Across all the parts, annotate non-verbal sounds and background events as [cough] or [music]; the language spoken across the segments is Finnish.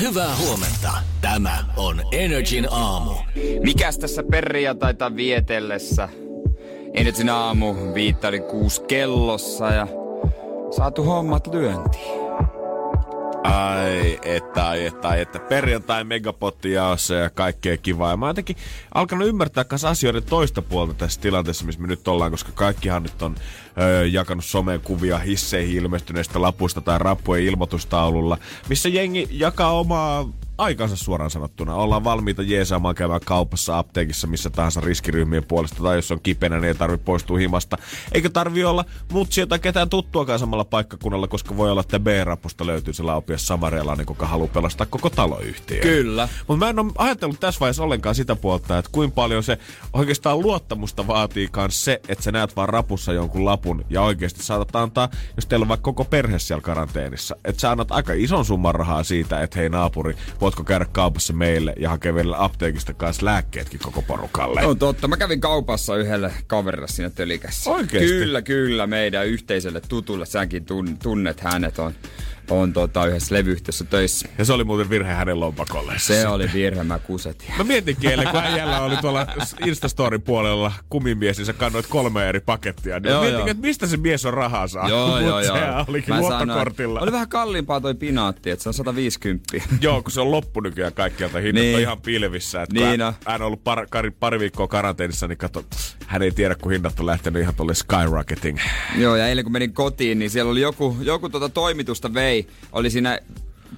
Hyvää huomenta. Tämä on Energin aamu. Mikäs tässä perjantaita vietellessä? Energin aamu viittali kuusi kellossa ja saatu hommat lyöntiin. Ai, että, ai, että, ai, että perjantai megapotti jaossa ja kaikkea kivaa. Ja mä oon jotenkin alkanut ymmärtää myös asioiden toista puolta tässä tilanteessa, missä me nyt ollaan, koska kaikkihan nyt on öö, jakanut someen kuvia hisseihin ilmestyneistä lapuista tai rappujen ilmoitustaululla, missä jengi jakaa omaa aikansa suoraan sanottuna. Ollaan valmiita jeesaamaan käymään kaupassa, apteekissa, missä tahansa riskiryhmien puolesta, tai jos on kipenä, niin ei tarvitse poistua himasta. Eikä tarvi olla mutsia tai ketään tuttuakaan samalla paikkakunnalla, koska voi olla, että B-rapusta löytyy se laupias samarialainen, joka haluaa pelastaa koko taloyhtiö. Kyllä. Mutta mä en ole ajatellut tässä vaiheessa ollenkaan sitä puolta, että kuinka paljon se oikeastaan luottamusta vaatii myös se, että sä näet vaan rapussa jonkun lapun ja oikeasti saatat antaa, jos teillä on vaikka koko perhe siellä karanteenissa, että sä annat aika ison summan rahaa siitä, että hei naapuri, voitko käydä kaupassa meille ja hakea vielä apteekista kanssa lääkkeetkin koko porukalle. On totta. Mä kävin kaupassa yhdelle kaverille siinä tölikässä. Oikeesti? Kyllä, kyllä. Meidän yhteiselle tutulle. Säkin tun- tunnet hänet. On, on tota, yhdessä levyyhtiössä töissä. Ja se oli muuten virhe hänen lompakolle. Se oli virhe, mä kusetin. Mä mietinkin eilen, kun äijällä oli tuolla Instastorin puolella kumimies, niin sä kannoit kolme eri pakettia. Niin Joo, joo, mietin, joo. että mistä se mies on. Joo, Mut joo, joo. se olikin Mä sanoin, luottokortilla. oli vähän kalliimpaa toi pinaatti, että se on 150. Joo, kun se on loppu nykyään kaikkialta. Hinnat Niin. on ihan pilvissä. Että Niin on. hän on ollut par, pari, pari viikkoa karanteenissa, niin kato, hän ei tiedä, kun hinnat on lähtenyt ihan tuolle skyrocketing. Joo, ja eilen kun menin kotiin, niin siellä oli joku, joku tuota toimitusta vei. Oli siinä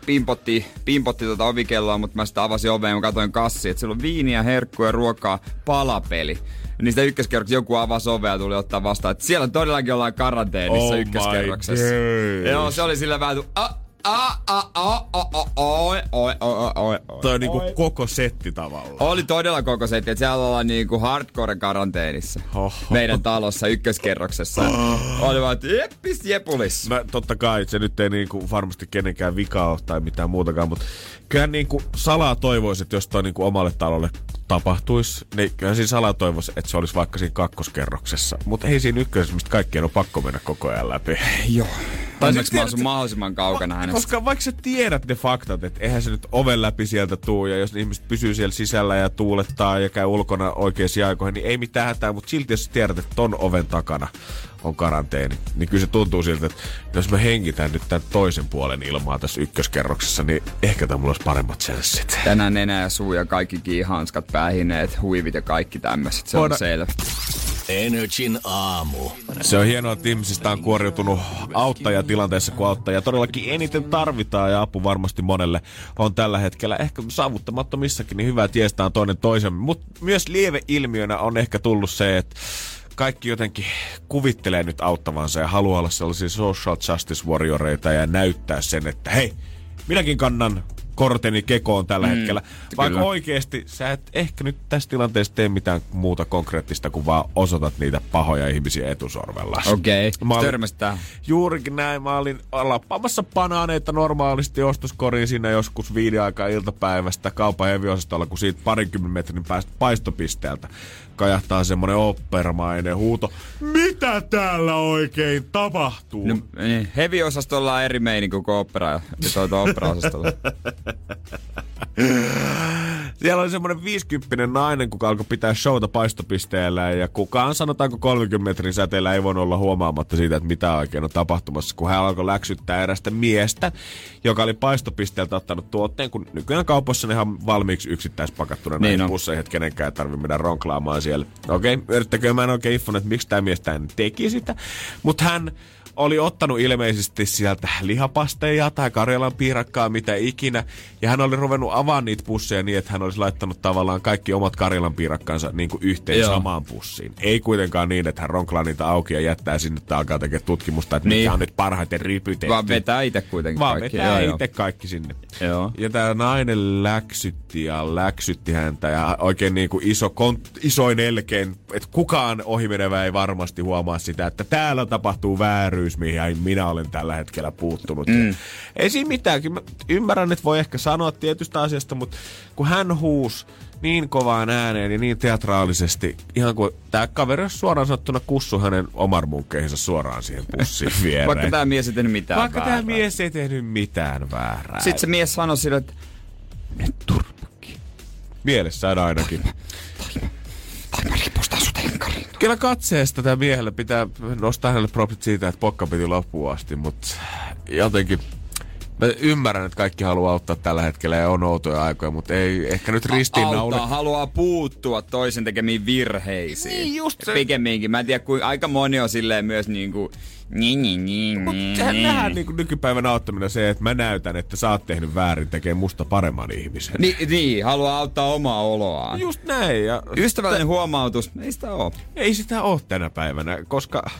pimpotti, pimpotti tuota ovikelloa, mutta mä sitä avasin oveen ja mä katsoin kassi, että siellä on viiniä, herkkuja, ruokaa, palapeli. Niin sitä ykköskerroksessa joku avasi ovea ja tuli ottaa vastaan, että siellä todellakin ollaan karanteenissa Oh ykköskerroksessa. Joo, se oli sillä vähän, a, Toi on niinku koko setti tavallaan. Oli todella koko setti, että siellä ollaan niinku hardcore karanteenissa. Oho. Meidän talossa ykköskerroksessa. Oli vaan, että jeppis jepulis. Mä, totta kai, se nyt ei niinku varmasti kenenkään vika ole tai mitään muutakaan, mutta kyllähän niinku salaa toivoisi, että jos toi niinku omalle talolle tapahtuisi, niin kyllähän siinä salaa toivoisi, että se olisi vaikka siinä kakkoskerroksessa. Mutta ei siinä ykkösessä, mistä kaikkien on pakko mennä koko ajan läpi. Joo. Tai Onneksi mä asun mahdollisimman kaukana hänestä. Koska vaikka sä tiedät ne faktat, että eihän se nyt oven läpi sieltä tuu, ja jos ihmiset pysyy siellä sisällä ja tuulettaa ja käy ulkona oikeisiin aikoihin, niin ei mitään hätää, mutta silti jos sä tiedät, että ton oven takana on karanteeni, niin kyllä se tuntuu siltä, että jos mä hengitän nyt tämän toisen puolen ilmaa tässä ykköskerroksessa, niin ehkä tämä mulla olisi paremmat chanssit. Tänään nenä ja suu ja kaikki kiihanskat, päähineet, huivit ja kaikki tämmöiset. Se on Voidaan- selvä. Energin aamu. Se on hienoa, että ihmisistä on kuoriutunut auttaja tilanteessa, kun auttaja todellakin eniten tarvitaan ja apu varmasti monelle on tällä hetkellä ehkä saavuttamattomissakin, niin hyvä tiestää on toinen toisen. Mutta myös lieveilmiönä on ehkä tullut se, että kaikki jotenkin kuvittelee nyt auttavansa ja haluaa olla sellaisia social justice warrioreita ja näyttää sen, että hei, minäkin kannan korteni kekoon tällä mm, hetkellä. Vaikka kyllä. oikeasti sä et ehkä nyt tässä tilanteessa tee mitään muuta konkreettista kuin vaan osoitat niitä pahoja ihmisiä etusorvella. Okei, törmäsit tähän. Juurikin näin. Mä olin lappaamassa banaaneita normaalisti ostoskoriin siinä joskus viiden aikaa iltapäivästä kaupan heviosastolla, kun siitä parinkymmenen metrin päästä paistopisteeltä kajahtaa semmonen oppermainen huuto. Mitä täällä oikein tapahtuu? No, niin, heavy-osastolla on eri meininki kuin opera tuota opera-osastolla. [laughs] Siellä oli semmoinen 50 nainen, kuka alkoi pitää showta paistopisteellä ja kukaan sanotaanko 30 metrin säteellä ei voinut olla huomaamatta siitä, että mitä oikein on tapahtumassa, kun hän alkoi läksyttää erästä miestä, joka oli paistopisteeltä ottanut tuotteen, kun nykyään kaupassa ne ihan valmiiksi yksittäispakattuna Niin näihin on. busseihin, että kenenkään ei tarvitse mennä ronklaamaan siellä. Okei, okay, yrittäkö mä en oikein infon, että miksi tämä mies tämän teki sitä, mutta hän oli ottanut ilmeisesti sieltä lihapasteja tai Karjalan piirakkaa, mitä ikinä. Ja hän oli ruvennut avaamaan niitä pusseja niin, että hän olisi laittanut tavallaan kaikki omat Karjalan piirakkansa niin kuin yhteen Joo. samaan pussiin. Ei kuitenkaan niin, että hän ronklaa niitä auki ja jättää sinne, että alkaa tekemään tutkimusta, että niin. mikä on nyt parhaiten rypytetty. Vaan vetää itse kuitenkin Vaan kaikki. vetää itse kaikki sinne. Joo. Ja tämä nainen läksytti ja läksytti häntä ja oikein niin kuin iso, kont, isoin elkeen, että kukaan ohimenevä ei varmasti huomaa sitä, että täällä tapahtuu vääryys, mihin minä olen tällä hetkellä puuttunut. Mm. Ei siinä mitään. Mä ymmärrän, että voi ehkä sanoa tietystä asiasta, mutta kun hän huus niin kovaan ääneen ja niin teatraalisesti, ihan kuin tämä kaveri olisi suoraan sanottuna kussu hänen omarmunkkeihinsa suoraan siihen pussiin viereen. Vaikka tämä mies ei tehnyt mitään Vaikka väärää. tämä mies ei tehnyt mitään väärää. Sitten se mies sanoi sille, että nyt turpakki. Mielessään ainakin. Tai mä ripustan sut henkariin. Kyllä katseesta tämä miehelle pitää nostaa hänelle propsit siitä, että pokka piti loppuun asti, mutta jotenkin Mä ymmärrän, että kaikki haluaa auttaa tällä hetkellä ja on outoja aikoja, mutta ei ehkä nyt ristiinnaule. Auttaa, haluaa puuttua toisen tekemiin virheisiin. Niin, just se. Pikemminkin. Mä en tiedä, kuin aika moni on silleen myös niinku... Niin, niin, niin, Mutta niin, sehän niin. nähdään niin nykypäivän auttaminen se, että mä näytän, että sä oot tehnyt väärin, tekee musta paremman ihmisen. Ni, niin, haluaa auttaa omaa oloaan. Just näin. Ja Ystävällinen huomautus, ei sitä oo. ei sitä ole tänä päivänä, koska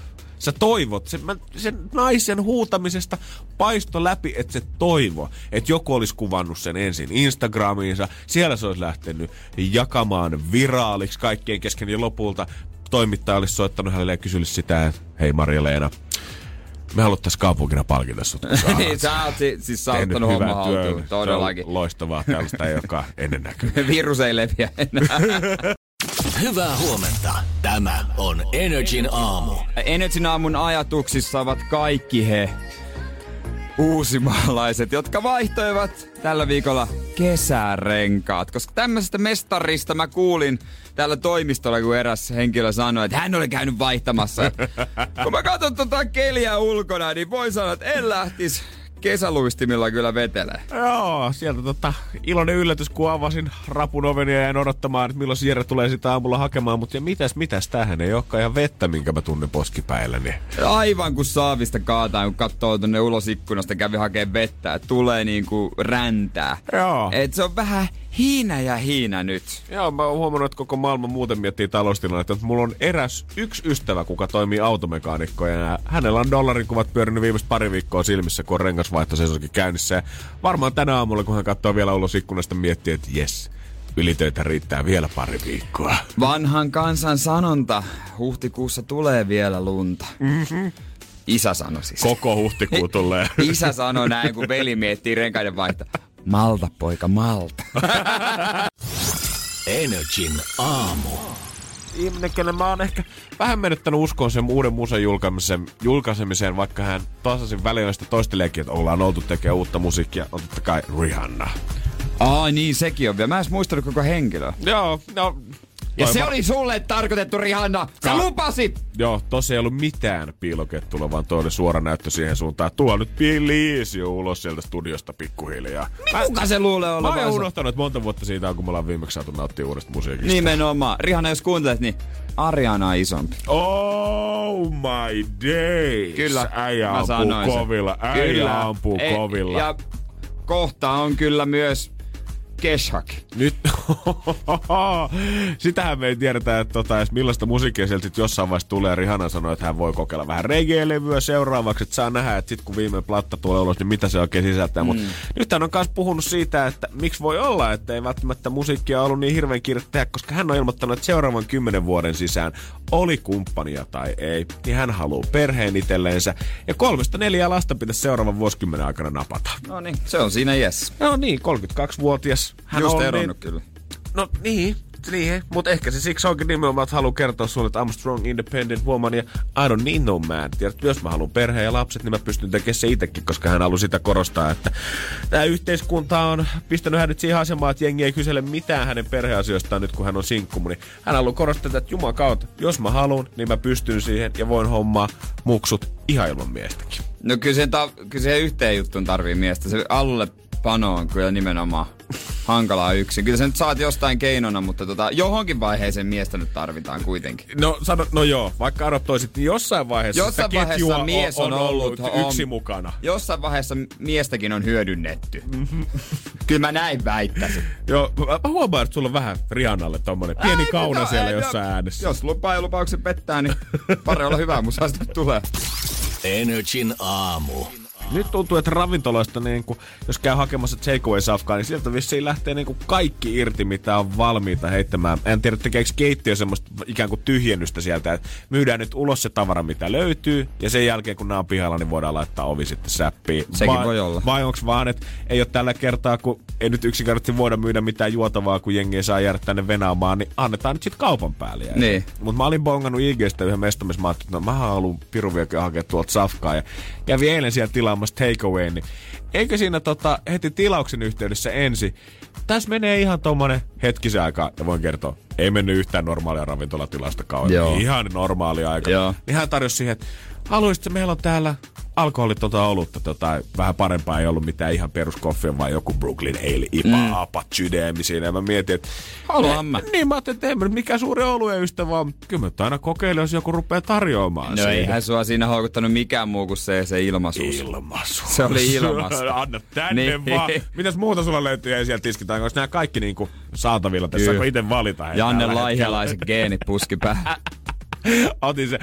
sä toivot, sen, mä, sen naisen huutamisesta paisto läpi, että se toivo, että joku olisi kuvannut sen ensin Instagramiinsa, siellä se olisi lähtenyt jakamaan viraaliksi kaikkien kesken ja lopulta toimittaja olisi soittanut hänelle ja kysynyt sitä, että hei Maria-Leena, me haluttaisiin kaupunkina palkita sut. [laughs] Niin, sä oot si- siis saattanut homma haltuun. Todellakin. Loistavaa, tällaista [laughs] ei olekaan ennen näkynyt. Virus ei leviä enää. [laughs] Hyvää huomenta. Tämä on Energin aamu. Energin aamun ajatuksissa ovat kaikki he uusimaalaiset, jotka vaihtoivat tällä viikolla kesärenkaat. Koska tämmöisestä mestarista mä kuulin tällä toimistolla, kun eräs henkilö sanoi, että hän oli käynyt vaihtamassa. kun mä katson tota keliä ulkona, niin voi sanoa, että en lähtis kesäluistimilla kyllä vetelee. Joo, sieltä tota, iloinen yllätys, kun avasin rapun oven ja jäin odottamaan, että milloin Sierra tulee sitä aamulla hakemaan. Mutta mitäs, mitäs, tähän ei olekaan ihan vettä, minkä mä tunnen poskipäilläni. Aivan kun saavista kaataan, kun katsoo tonne ulos ikkunasta, kävi hakee vettä, että tulee niinku räntää. Joo. Et se on vähän hiinä ja hiinä nyt. Joo, mä oon huomannut, että koko maailma muuten miettii taloustilannetta. Että mulla on eräs yksi ystävä, kuka toimii automekaanikko ja hänellä on dollarin kuvat pyörinyt viimeiset pari viikkoa silmissä, kun on rengasvaihtosesonkin käynnissä. Ja varmaan tänä aamulla, kun hän katsoo vielä ulos ikkunasta, miettii, että jes, ylitöitä riittää vielä pari viikkoa. Vanhan kansan sanonta, huhtikuussa tulee vielä lunta. Mm-hmm. Isä sanoi siis. Koko huhtikuu [laughs] tulee. Isä sanoi näin, kun veli miettii renkaiden vaihta. Malta, poika, malta. [laughs] Energin aamu. ihminen, kelle mä oon ehkä vähän menettänyt uskoon sen uuden musan julkaisemiseen, julkaisemiseen vaikka hän tasaisin välillä sitä toisteleekin, että ollaan oltu tekemään uutta musiikkia, on totta kai Rihanna. Ai niin, sekin on vielä. Mä en muistanut koko henkilöä. Joo, no... Ja se va- oli sulle tarkoitettu, Rihanna. Sä Ka- lupasit! Joo, tossa ei ollut mitään piilokettulla, vaan toi oli suora näyttö siihen suuntaan. Tuo nyt jo ulos sieltä studiosta pikkuhiljaa. Mä, Kuka se luulee mä oon unohtanut, että monta vuotta siitä on, kun me ollaan viimeksi saatu nauttia uudesta musiikista. Nimenomaan. Rihanna, jos kuuntelet, niin Ariana on isompi. Oh my days! Kyllä, Äijä mä ampuu sanoin sen. kovilla. Äijä ampuu Ei, kovilla. Ja kohta on kyllä myös Keshak. Nyt, [laughs] sitähän me ei tiedetä, että tota, edes millaista musiikkia sieltä sit jossain vaiheessa tulee. Rihanna sanoi, että hän voi kokeilla vähän reggae-levyä seuraavaksi, että saa nähdä, että sit kun viimein platta tulee ulos, niin mitä se oikein sisältää. Mm. Mutta nyt hän on myös puhunut siitä, että miksi voi olla, että ei välttämättä musiikkia ollut niin hirveän kiire tehdä, koska hän on ilmoittanut, että seuraavan kymmenen vuoden sisään oli kumppania tai ei, niin hän haluaa perheen itselleensä. Ja kolmesta neljää lasta pitäisi seuraavan vuosikymmenen aikana napata. No niin, se on siinä yes. No niin, 32-vuotias. Hän Just on eronnut niin, kyllä. No niin, niin. Mutta ehkä se siksi onkin nimenomaan, että haluan kertoa sulle, että I'm strong, independent woman ja I don't need no man. Tiedät, jos mä haluan perheen ja lapset, niin mä pystyn tekemään se itsekin, koska hän haluaa sitä korostaa, että tämä yhteiskunta on pistänyt hänet siihen asemaan, että jengi ei kysele mitään hänen perheasioistaan nyt, kun hän on sinkku. Niin hän haluaa korostaa, että Juman kautta, jos mä haluan, niin mä pystyn siihen ja voin hommaa muksut ihan ilman miestäkin. No kyllä se, ta- kyllä yhteen juttuun tarvii miestä. Se alulle pano on kyllä nimenomaan hankalaa yksin. Kyllä sä nyt saat jostain keinona, mutta tota, johonkin vaiheeseen miestä nyt tarvitaan kuitenkin. No, sano, no joo, vaikka adoptoisit, niin jossain vaiheessa Jossain sitä vaiheessa mies on, on ollut yksin on, mukana. Jossain vaiheessa miestäkin on hyödynnetty. Kyllä mä näin väittäisin. Joo, mä, mä huomaan, että sulla on vähän Rihannalle tommonen pieni Ei, kauna no, siellä ei, jossain no, äänessä. Jos lupaa ja lupauksen pettää, niin pari olla hyvää musaa sitten tulee. Energin aamu. Nyt tuntuu, että ravintoloista, niin kun, jos käy hakemassa takeaway-safkaa, niin sieltä vissiin lähtee niin kaikki irti, mitä on valmiita heittämään. En tiedä, tekeekö keittiö semmoista ikään kuin tyhjennystä sieltä, että myydään nyt ulos se tavara, mitä löytyy, ja sen jälkeen, kun nämä on pihalla, niin voidaan laittaa ovi sitten säppiin. Sekin vai, voi olla. Vai onko vaan, että ei ole tällä kertaa, kun ei nyt yksinkertaisesti voida myydä mitään juotavaa, kun jengi saa jäädä tänne venaamaan, niin annetaan nyt sitten kaupan päälle. Niin. Mutta mä olin bongannut IGstä yhden missä mä ajattelin, että no, mä haluan piru vielä hakea tuolta safkaa. Ja kävin eilen siellä tilaamassa takeaway, niin eikö siinä tota, heti tilauksen yhteydessä ensi, tässä menee ihan tommonen hetkisen aikaa, ja voin kertoa, ei mennyt yhtään normaalia ravintolatilasta kauan. Joo. Ihan normaali aika. Joo. Niin hän tarjosi siihen, että haluaisitko, meillä on täällä alkoholitonta olutta, tota, vähän parempaa ei ollut mitään ihan peruskoffia, vaan joku Brooklyn Ale, IPA, mm. apat, sydämi siinä. Ja mä mietin, että... Haluan mä. Niin mä ajattelin, että mikään suuri oluen ystävä, vaan kyllä mä aina kokeilen, jos joku rupeaa tarjoamaan No siihen. eihän sua siinä houkuttanut mikään muu kuin se, se ilmaisuus. Ilmaisu. Se oli ilmaisu. [laughs] Anna tänne Niin. vaan. Mitäs muuta sulla löytyy ei sieltä tiskitään, koska nämä kaikki niinku saatavilla tässä, kun itse valita. Janne tällä Laihialaiset geenit puski päähän. [laughs] [laughs] Otin se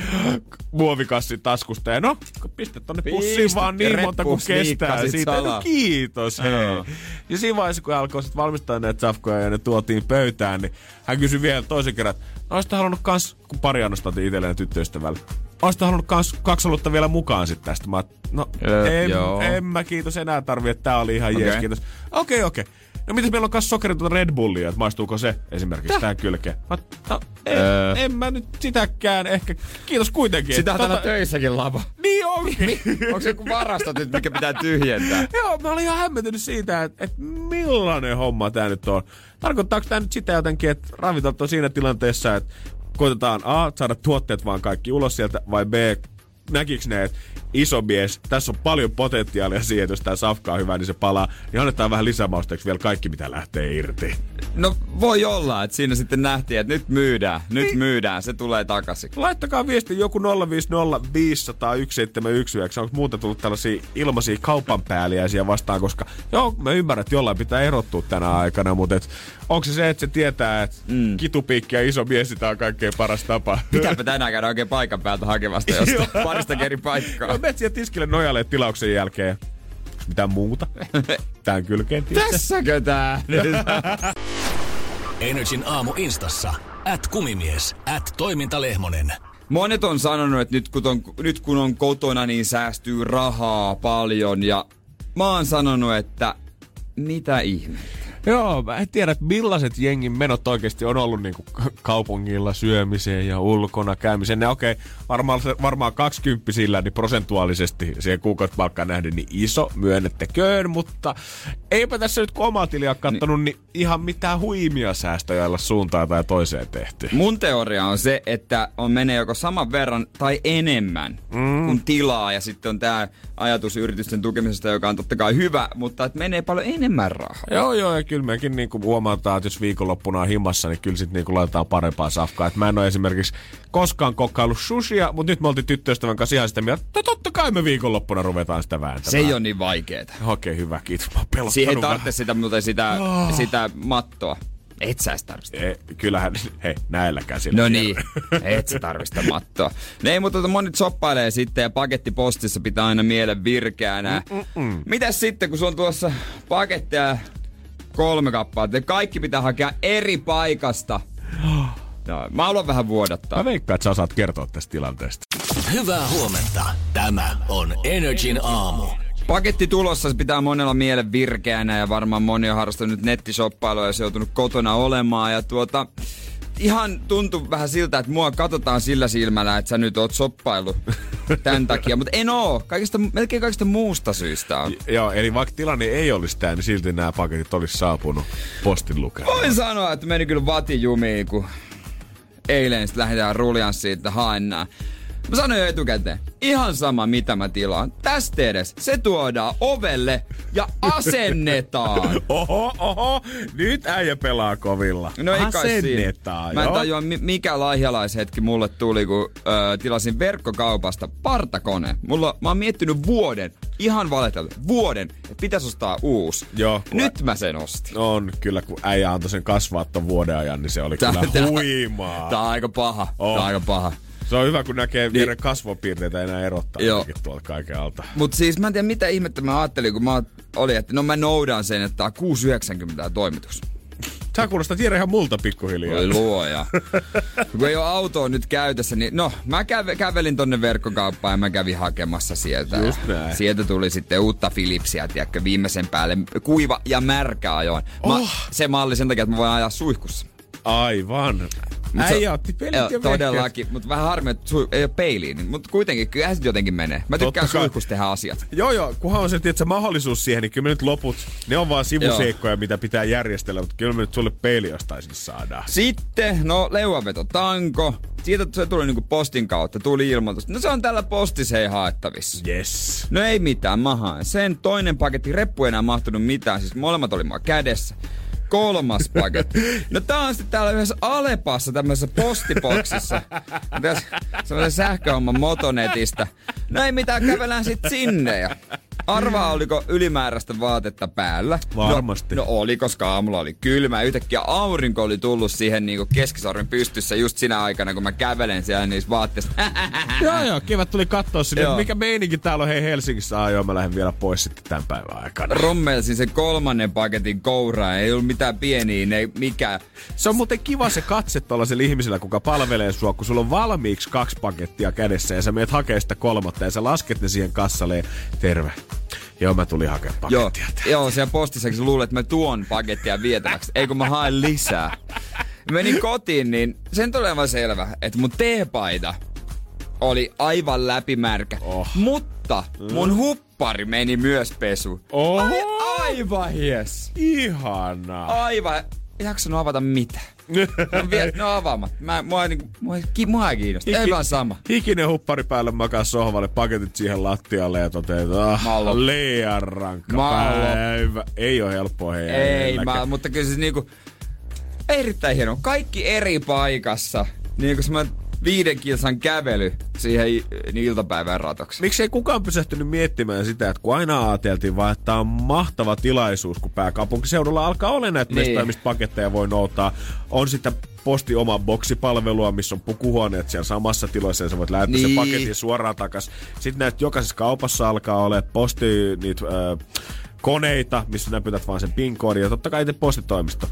muovikassin taskusta ja no, pistä tonne pussiin vaan niin monta kuin kestää siitä. salaa. No, kiitos, hei. Joo. Ja siinä vaiheessa, kun alkoi sit valmistaa näitä safkoja ja ne tuotiin pöytään, niin hän kysyi vielä toisen kerran, että no, olisit halunnut kans, kun pari annosta otin itselleen tyttöystävälle, olisit halunnut kans kaksi olutta vielä mukaan sitten tästä. Mä, no, Öö, en, joo. en mä kiitos enää tarvi, että tää oli ihan Okei. jees, kiitos. Okei, okay, okei. Okay. No mitäs meillä on kas sokeritonta Red Bullia, että maistuuko se esimerkiksi tähän kylkeen? Mä, no, en, Öö. en, mä nyt sitäkään ehkä. Kiitos kuitenkin. Sitä on Tota- täällä töissäkin lava. Niin onkin. Onko se joku varastot nyt, mikä pitää tyhjentää? [laughs] Joo, mä olin ihan hämmentynyt siitä, että, että millainen homma tää nyt on. Tarkoittaako tää nyt sitä jotenkin, että ravintolat on siinä tilanteessa, että koitetaan A, saada tuotteet vaan kaikki ulos sieltä, vai B, näkiks ne, että iso mies, tässä on paljon potentiaalia siihen, että jos tää safka on hyvä, niin se palaa, niin annetaan vähän lisämausteeksi vielä kaikki, mitä lähtee irti. No voi olla, että siinä sitten nähtiin, että nyt myydään, nyt myydään, se tulee takaisin. Laittakaa viesti joku 050 500 1719, onko muuta tullut tällaisia ilmaisia kaupan päälliäisiä vastaan, koska joo, mä ymmärrän, että jollain pitää erottua tänä aikana, mutta et, onko se se, että se tietää, että mm. kitupiikki ja iso mies sitä on kaikkein paras tapa? Pitääpä tänään käydä oikein paikan päältä hakemasta jostain [laughs] parista eri paikkaa. Menet siellä tiskille nojalle tilauksen jälkeen. Mitään muuta? [laughs] Tän kylkeen tiedätkö? Tässäkö tää? [laughs] Energin aamu instassa. At kumimies. At toimintalehmonen. Monet on sanonut, että nyt kun, on, nyt kun on kotona, niin säästyy rahaa paljon. Ja mä oon sanonut, että mitä ihmettä. Joo, mä en tiedä, että millaiset jengin menot oikeasti on ollut niin kaupungilla syömiseen ja ulkona käymiseen. Ne okei, okay, varmaan, varmaan 20 sillä, niin prosentuaalisesti siihen kuukausipalkkaan nähden niin iso, myönnettäköön, mutta eipä tässä nyt kun omaa tiliä kattonut, niin ihan mitään huimia säästöjä olla suuntaan tai toiseen tehty. Mun teoria on se, että on menee joko saman verran tai enemmän mm. kuin tilaa. Ja sitten on tämä ajatus yritysten tukemisesta, joka on totta kai hyvä, mutta että menee paljon enemmän rahaa. Joo, joo, ja kyllä mekin niinku huomataan, että jos viikonloppuna on himmassa, niin kyllä sitten niinku laitetaan parempaa safkaa. Et mä en ole esimerkiksi koskaan kokkaillut sushia, mutta nyt me oltiin tyttöystävän kanssa ihan sitä mieltä, että totta kai me viikonloppuna ruvetaan sitä vääntämään. Se ei ole niin vaikeeta. Okei, hyvä, kiitos. Mä Siihen ei tarvitse sitä, sitä, Oh. sitä mattoa. Et sä tarvitse. E, kyllähän, hei, näillä käsillä. No niin, et sä tarvista mattoa. No ei, mutta tota monet soppailee sitten ja pakettipostissa pitää aina mielen virkeänä. Mitäs sitten, kun se on tuossa paketteja kolme kappaletta, ja kaikki pitää hakea eri paikasta. No, mä haluan vähän vuodattaa. Mä veikkaan, että sä osaat kertoa tästä tilanteesta. Hyvää huomenta. Tämä on Energin aamu. Paketti tulossa, se pitää monella mielen virkeänä ja varmaan moni on harrastanut nyt nettisoppailua ja se joutunut kotona olemaan. Ja tuota, ihan tuntuu vähän siltä, että mua katsotaan sillä silmällä, että sä nyt oot soppailu [laughs] tämän takia. Mutta en oo. Kaikista, melkein kaikista muusta syystä on. Joo, eli vaikka tilanne ei olisi tämä, niin silti nämä paketit olisi saapunut postin lukemaan. Voin sanoa, että meni kyllä vati jumiin, kun eilen sitten lähdetään ruljanssiin, että haen nää. Mä sanoin jo etukäteen, ihan sama mitä mä tilaan. Tästä edes, se tuodaan ovelle ja asennetaan. [laughs] Oho, oho, nyt äijä pelaa kovilla. No ei. Asennetaan, Mä en tajua, mi- mikä lahjalaishetki mulle tuli, kun ö, tilasin verkkokaupasta partakone. Mulla, mä oon miettinyt vuoden, ihan valetellut, vuoden, että pitäisi ostaa uusi. Joo, Nyt mä sen ostin. On kyllä, kun äijä antoi sen kasvaa ton vuoden ajan, niin se oli Tää- kyllä tää- huimaa. Tää on aika paha. On. Tää on aika paha. Se on hyvä, kun näkee niiden kasvopiirteitä enää erottaa Joo. tuolta kaiken alta. Mut siis mä en tiedä mitä ihmettä mä ajattelin, kun mä olin, että no mä noudan sen, että tää on 6,90 tää toimitus. Sä kuulostaa tiedä ihan multa pikkuhiljaa. Voi luoja. kun ei ole autoa nyt käytössä, niin no, mä käve, kävelin tonne verkkokauppaan ja mä kävin hakemassa sieltä. Just näin. Sieltä tuli sitten uutta Philipsia, tiedätkö, viimeisen päälle. Kuiva ja märkä ajoin. Mä, Oh. Se malli sen takia, että mä voin ajaa suihkussa. Aivan. Mut se- Äijä otti pelit Joo, ja vehkeet. Todellakin, mutta vähän harmi, että sui, ei ole peiliin. niin- Mutta kuitenkin, kyllähän se jotenkin menee. Mä tykkään Totta kai. suihkussa tehdä asiat. Joo, joo, kunhan on se tietysti, mahdollisuus siihen, niin kyllä me nyt loput, ne on vaan sivuseikkoja, mitä pitää järjestellä, mutta kyllä me nyt sulle peili jostain sinne saadaan. Sitten, no leuaveto tanko. Siitä se tuli niinku postin kautta, tuli ilmoitus. No se on tällä postissa ei haettavissa. Yes. No ei mitään, mä haen. Sen toinen paketti, reppu ei enää mahtunut mitään, siis molemmat oli mua kädessä. Kolmas paketti. No tää on sitten täällä yhdessä Alepassa tämmöisessä postiboksissa. Tässä semmoisen sähköhomman motonetistä. No ei mitään, kävelään sit sinne ja Arvaa, oliko ylimääräistä vaatetta päällä. Varmasti. No, no oli, koska aamulla oli kylmä. Yhtäkkiä aurinko oli tullut siihen niinku keskisormen pystyssä just sinä aikana, kun mä kävelen siellä niissä vaatteissa. [laughs] joo, joo, kevät tuli katsoa sinne, Joo. mikä meininki täällä on hei Helsingissä. Ah, joo, mä lähden vielä pois sitten tämän päivän aikana. rommelsin sen kolmannen paketin kouraa. Ei ollut mitään pieniä, ei mikään. Se on muuten kiva se katse tuollaisella ihmisellä, kuka palvelee sua, kun sulla on valmiiksi kaksi pakettia kädessä ja sä meet hakee sitä kolmatta ja sä lasket ne siihen kassalle terve. Joo, mä tulin hakemaan Joo, pakettia. joo, siellä postissa kun luulet, että mä tuon pakettia vietäväksi. Ei kun mä haen lisää. Menin kotiin, niin sen tulee aivan selvä, että mun teepaita oli aivan läpimärkä. Oh. Mutta mun huppari meni myös pesu. Oho! Ai, aivan hies. Ihanaa. Aivan. Ei jaksanut avata mitään. No, vie, no avaamat. Mä, mua, ei niinku, mua, ei ki- mua ei kiinnosta. Ei vaan sama. Hikinen huppari päälle makaa sohvalle, paketit siihen lattialle ja toteaa, että ah, liian rankka päivä. Ei ole helppoa hei. Ei, mä, mutta kyllä siis niinku, erittäin hieno. Kaikki eri paikassa. Niinku semmoinen viiden kilsan kävely siihen niin iltapäivän ratoksi. Miksi ei kukaan pysähtynyt miettimään sitä, että kun aina ajateltiin vaan, että tämä on mahtava tilaisuus, kun pääkaupunkiseudulla alkaa olla näitä Niin. mestoja, mistä paketteja voi noutaa. On sitä posti oma boksipalvelua, missä on pukuhuoneet siellä samassa tilassa ja sä voit lähettää niin. sen paketin suoraan takas. Sitten näitä jokaisessa kaupassa alkaa olla posti niitä äh, koneita, missä näpytät vaan sen PIN-koodin ja totta kai itse postitoimisto.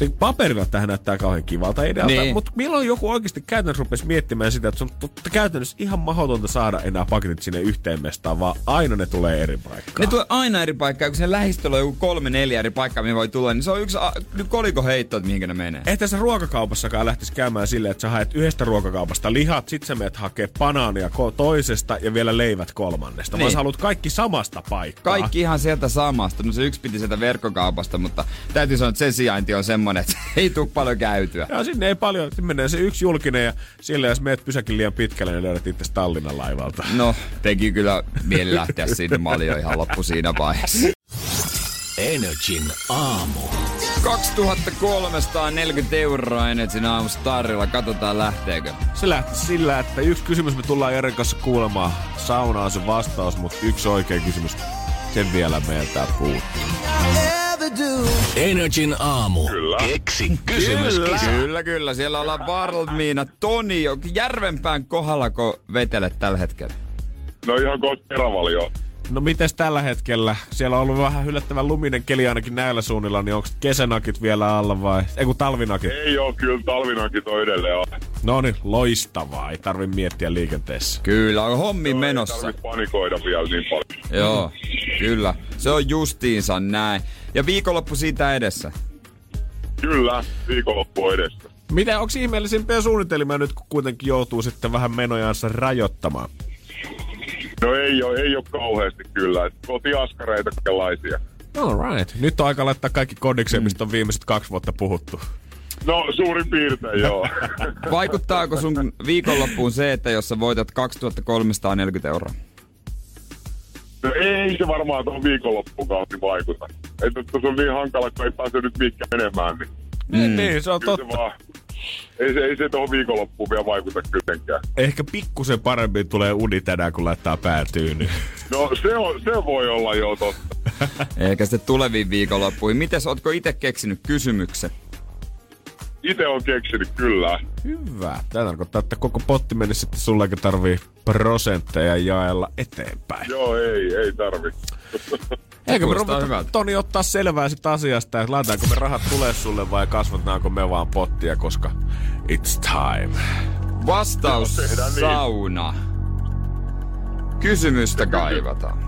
Se paperilla tähän näyttää kauhean kivalta idealta, Niin. mutta milloin joku oikeasti käytännössä rupesi miettimään sitä, että se on totta käytännössä ihan mahdotonta saada enää paketit sinne yhteen mestaan, vaan aina ne tulee eri paikkaan. Ne tulee aina eri paikkaan, kun sen lähistöllä on joku kolme, neljä eri paikkaa, mihin voi tulla, niin se on yksi a- koliko heitto, että mihinkä ne menee. Ei tässä ruokakaupassakaan lähtisi käymään silleen, että sä haet yhdestä ruokakaupasta lihat, sit sä meet hakee banaania toisesta ja vielä leivät kolmannesta. Niin. Vaan sä haluat kaikki samasta paikkaa. Kaikki ihan sieltä samasta. No se yksi piti sieltä verkkokaupasta, mutta täytyy sanoa, että sen sijainti on semmonen, että [laughs] ei tule paljon käytyä. Ja sinne ei paljon, sitten menee se yksi julkinen ja sillä jos meet pysäkin liian pitkälle, niin löydät itse Tallinnan laivalta. No, teki kyllä mieli lähteä sinne. Mä olin jo ihan loppu siinä vaiheessa. Energin aamu. 2340 euroa Energyn aamustarilla. Katsotaan lähteekö. Se lähti sillä, että yksi kysymys me tullaan Jeren kanssa kuulemaan. Sauna on se vastaus, mutta yksi oikea kysymys, sen vielä meiltä puuttuu. Energin aamu. Kyllä. Keksi kysymys. Kyllä, kyllä, kyllä. Siellä ollaan valmiina. Toni, Järvenpään kohdallako vetelet tällä hetkellä? No ihan kohta Keravalio. No mites tällä hetkellä? Siellä on ollut vähän yllättävän luminen keli ainakin näillä suunnilla, niin onko kesänakit vielä alla vai? Ei kun talvinakit. Ei oo kyllä talvinakin toi edelleen on. No niin, loistavaa. Ei tarvi miettiä liikenteessä. Kyllä, on hommi Ei menossa. tarvitse panikoida vielä niin paljon. Joo, kyllä. Se on justiinsa näin. Ja viikonloppu siitä edessä. Kyllä, viikonloppu on edessä. Mitä, onko ihmeellisimpiä suunnitelmia nyt, kun kuitenkin joutuu sitten vähän menojansa rajoittamaan? No ei oo, ei oo kauheasti kyllä. Kotiaskareita kaikenlaisia. All right. Nyt on aika laittaa kaikki kodikseen, mistä on viimeiset kaksi vuotta puhuttu. No suurin piirtein joo. [laughs] Vaikuttaako sun viikonloppuun se, että jos sä voitat 2340 euroa? No ei se varmaan tuohon viikonloppukausi vaikuta. Että se on niin hankala, kun ei pääse nyt mihinkään menemään, niin Mm. Niin, se on kyllä totta. se vaan... Ei se, ei se tuohon viikonloppuun vielä vaikuta mitenkään. Ehkä pikkusen paremmin tulee uni tänään, kun laittaa päätyyn. No se, on, se voi olla jo totta. Eikä sitten tuleviin viikonloppuihin. Mites, ootko itse keksinyt kysymyksen? Itse on keksinyt kyllä. Hyvä. Tämä tarkoittaa, että koko potti meni sitten sulle, eikä tarvii prosentteja jaella eteenpäin. Joo, ei, ei tarvi. Eikö me ruveta, hyvältä. Toni, ottaa selvää sitä asiasta, että laitetaanko me rahat tulee sulle vai kasvatetaanko me vaan pottia, koska it's time. Vastaus Joo, niin. sauna. Kysymystä kaivataan.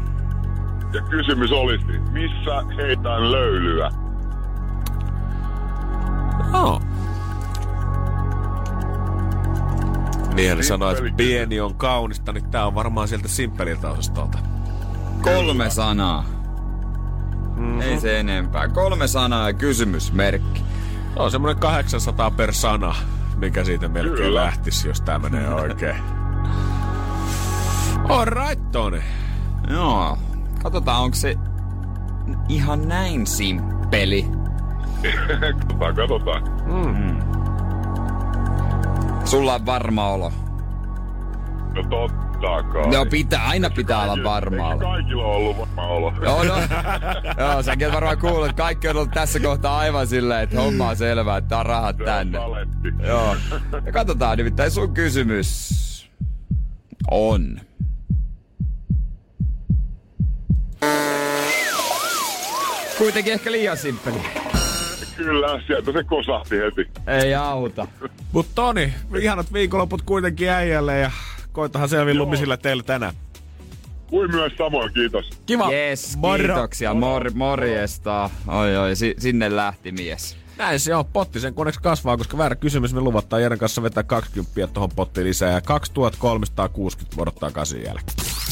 Ja kysymys olisi, missä heitään löylyä? Oh. Mieli sanoi, että pieni on kaunista, niin tää on varmaan sieltä simppeliltä osastolta. Kolme sanaa. Mhm. Ei se enempää. Kolme sanaa ja kysymysmerkki. Se on semmonen 800 per sana, mikä siitä melkein Kyllä. lähtisi, jos tää menee [laughs] oikein. Alright, Toni. Joo. Katsotaan, onko se ihan näin simppeli. Katsotaan, katsotaan. Sulla on varma olo. No totta kai. No pitää, aina pitää olla varma olo. kaikilla on ollut varma olo? Joo, no. Joo, säkin oot varmaan kuullut, että kaikki on ollut tässä kohtaa aivan silleen, että homma on selvää, että on rahat Se on tänne. saletti. Joo. Ja katsotaan nimittäin sun kysymys on. Kuitenkin ehkä liian simppeli. Kyllä, sieltä se kosahti heti. Ei auta. Mut Toni, ihanat viikonloput kuitenkin äijälle ja koitahan selvin Joo. lumisille teille tänään. Kuin myös samoin, kiitos. Kiva. Yes, kiitoksia. Mor, morjesta. Oi, oi, si- sinne lähti mies. Näin se on. Potti sen koneeksi kasvaa, koska väärä kysymys me luvataan Jeren kanssa vetää 20 tuohon pottiin lisää ja 2360 odottaa kasin jälkeen.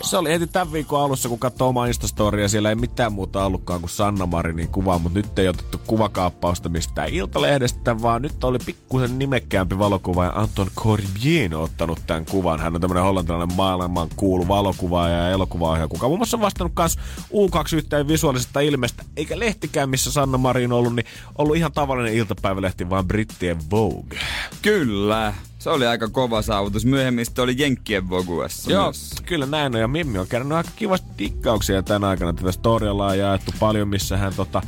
Se oli heti tämän viikon alussa, kun katsoi omaa Instastoria. Siellä ei mitään muuta ollutkaan kuin Sanna Marinin kuva, mutta nyt ei otettu kuvakaappausta mistään Iltalehdestä, vaan nyt oli pikkusen nimekkäämpi valokuva ja Anton Corbien on ottanut tämän kuvan. Hän on tämmöinen hollantilainen maailman kuulu valokuvaaja ja elokuvaohjaaja, kuka muun muassa vastannut myös U2 yhteen visuaalisesta ilmeestä, eikä lehtikään, missä Sanna Marin ollut, niin ollut ihan tavallinen iltapäivälehti, vaan brittien Vogue. Kyllä. Se oli aika kova saavutus. Myöhemmin sitten oli Jenkkien Voguessa Joo, myös. kyllä näin on. Ja Mimmi on kerännyt aika kivasti tikkauksia tänä aikana. Tätä storialla on jaettu paljon, missä hän tota,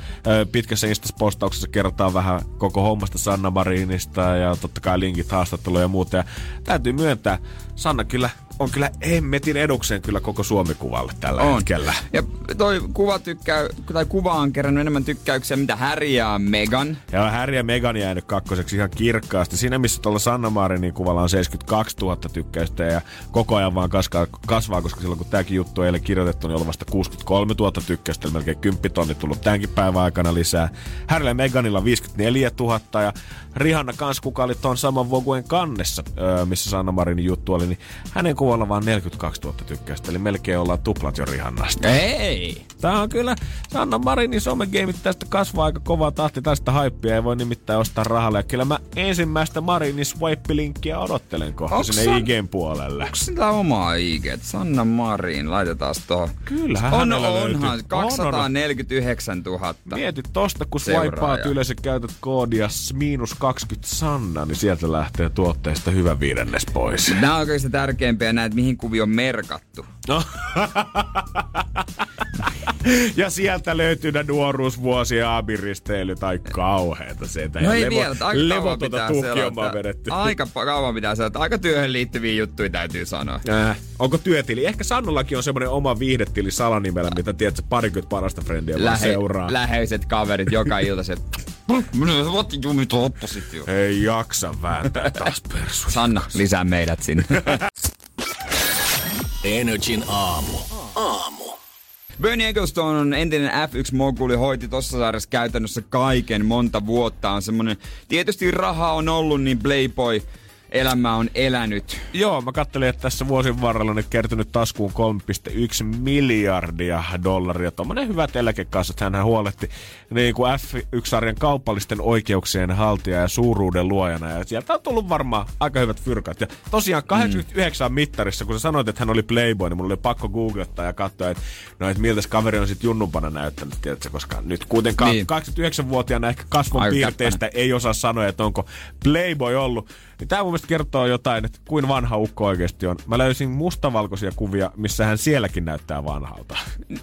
pitkässä Instas-postauksessa kertaa vähän koko hommasta Sanna Marinista ja totta kai linkit haastatteluja ja muuta. Ja täytyy myöntää, Sanna kyllä on kyllä hemmetin edukseen kyllä koko Suomi-kuvalle tällä On. hetkellä. Ja toi kuva, tykkää, tai kuva on kerännyt enemmän tykkäyksiä, mitä Harry ja Megan. Ja Harry ja Megan jäänyt kakkoseksi ihan kirkkaasti. Siinä missä tuolla Sanna Marinin kuvalla on 72 000 tykkäystä ja koko ajan vaan kasvaa, kasvaa koska silloin kun tämäkin juttu on eilen kirjoitettu, niin oli vasta 63 000 tykkäystä, eli melkein 10 tonni tullut tämänkin päivän aikana lisää. Harry ja Meganilla on 54 000 ja Rihanna kans, kuka oli tuon saman Voguen kannessa, öö, missä Sanna Marinin juttu oli, niin hänen kuvalla vaan 42 000 tykkäystä, eli melkein ollaan tuplat jo Rihannasta. Ei! Tää on kyllä, Sanna Marinin somegeimit tästä kasvaa aika kovaa tahti, tästä haippia ei voi nimittäin ostaa rahalla. Ja kyllä mä ensimmäistä Marinin swipe-linkkiä odottelen kohta Onks sinne San- IGn puolelle. Onko sillä omaa IG? Sanna Marin, laitetaan tuohon. Kyllähän On, onhan, löytyy. 249 000. Mieti tosta, kun swipeaat yleensä käytät koodia miinus 20 Sanna, niin sieltä lähtee tuotteesta hyvä viidennes pois. Nämä on oikeasti tärkeimpiä näitä, mihin kuvi on merkattu. No. ja sieltä löytyy ne nuoruusvuosien aabiristeily tai kauheeta sieltä. No Ja ei levo- vielä, että aika pitää tuhkiomaa selata. vedetty. Aika kauan pitää selata. Aika työhön liittyviä juttuja täytyy sanoa. Äh, onko työtili? Ehkä Sannullakin on semmoinen oma viihdetili salanimellä, mitä tiedät, parikymmentä parasta frendiä vaan seuraa. läheiset kaverit joka ilta se. Minä otin jumit oppositio. Ei jaksa vääntää taas persu. Sanna, lisää meidät sinne. [laughs] Energin aamu. Aamu. Bernie Ecclestone on entinen F1-moguli, hoiti tossa sarjassa käytännössä kaiken monta vuotta. On semmonen, tietysti raha on ollut, niin Playboy elämä on elänyt. Joo, mä kattelin, että tässä vuosien varrella on nyt kertynyt taskuun 3,1 miljardia dollaria. Tuommoinen hyvät eläkekassat, hän huolehti niin kuin F1-sarjan kaupallisten oikeuksien haltija ja suuruuden luojana. Ja sieltä on tullut varmaan aika hyvät fyrkat. Ja tosiaan 89 mm. mittarissa, kun sä sanoit, että hän oli Playboy, niin mulla oli pakko googlettaa ja katsoa, että, no, että miltä kaveri on sitten junnumpana näyttänyt, tiedätkö, koska nyt kuitenkaan niin. 89-vuotiaana ehkä kasvon piirteistä ei osaa sanoa, että onko Playboy ollut. Niin tämä mun mielestä kertoo jotain, että kuin vanha ukko oikeasti on. Mä löysin mustavalkoisia kuvia, missä hän sielläkin näyttää vanhalta.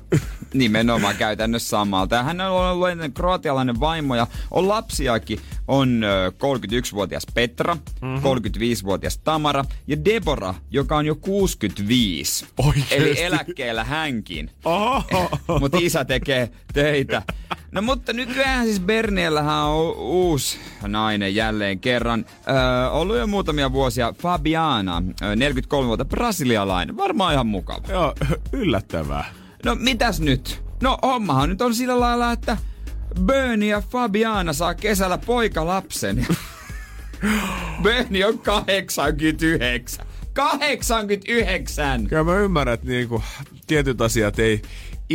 [laughs] Nimenomaan käytännössä samalta. hän on ollut kroatialainen vaimo ja on lapsiakin. On 31-vuotias Petra, mm-hmm. 35-vuotias Tamara ja Debora, joka on jo 65. Oikeesti? Eli eläkkeellä hänkin. [laughs] Mutta isä tekee töitä. No mutta nykyään siis Berniellähän on uusi nainen jälleen kerran. Öö, ollut jo muutamia vuosia Fabiana, 43 vuotta brasilialainen. Varmaan ihan mukava. Joo, yllättävää. No mitäs nyt? No hommahan nyt on sillä lailla, että Bernie ja Fabiana saa kesällä poikalapsen. [laughs] Bernie on 89. 89! Kyllä mä ymmärrän, että niinku, tietyt asiat ei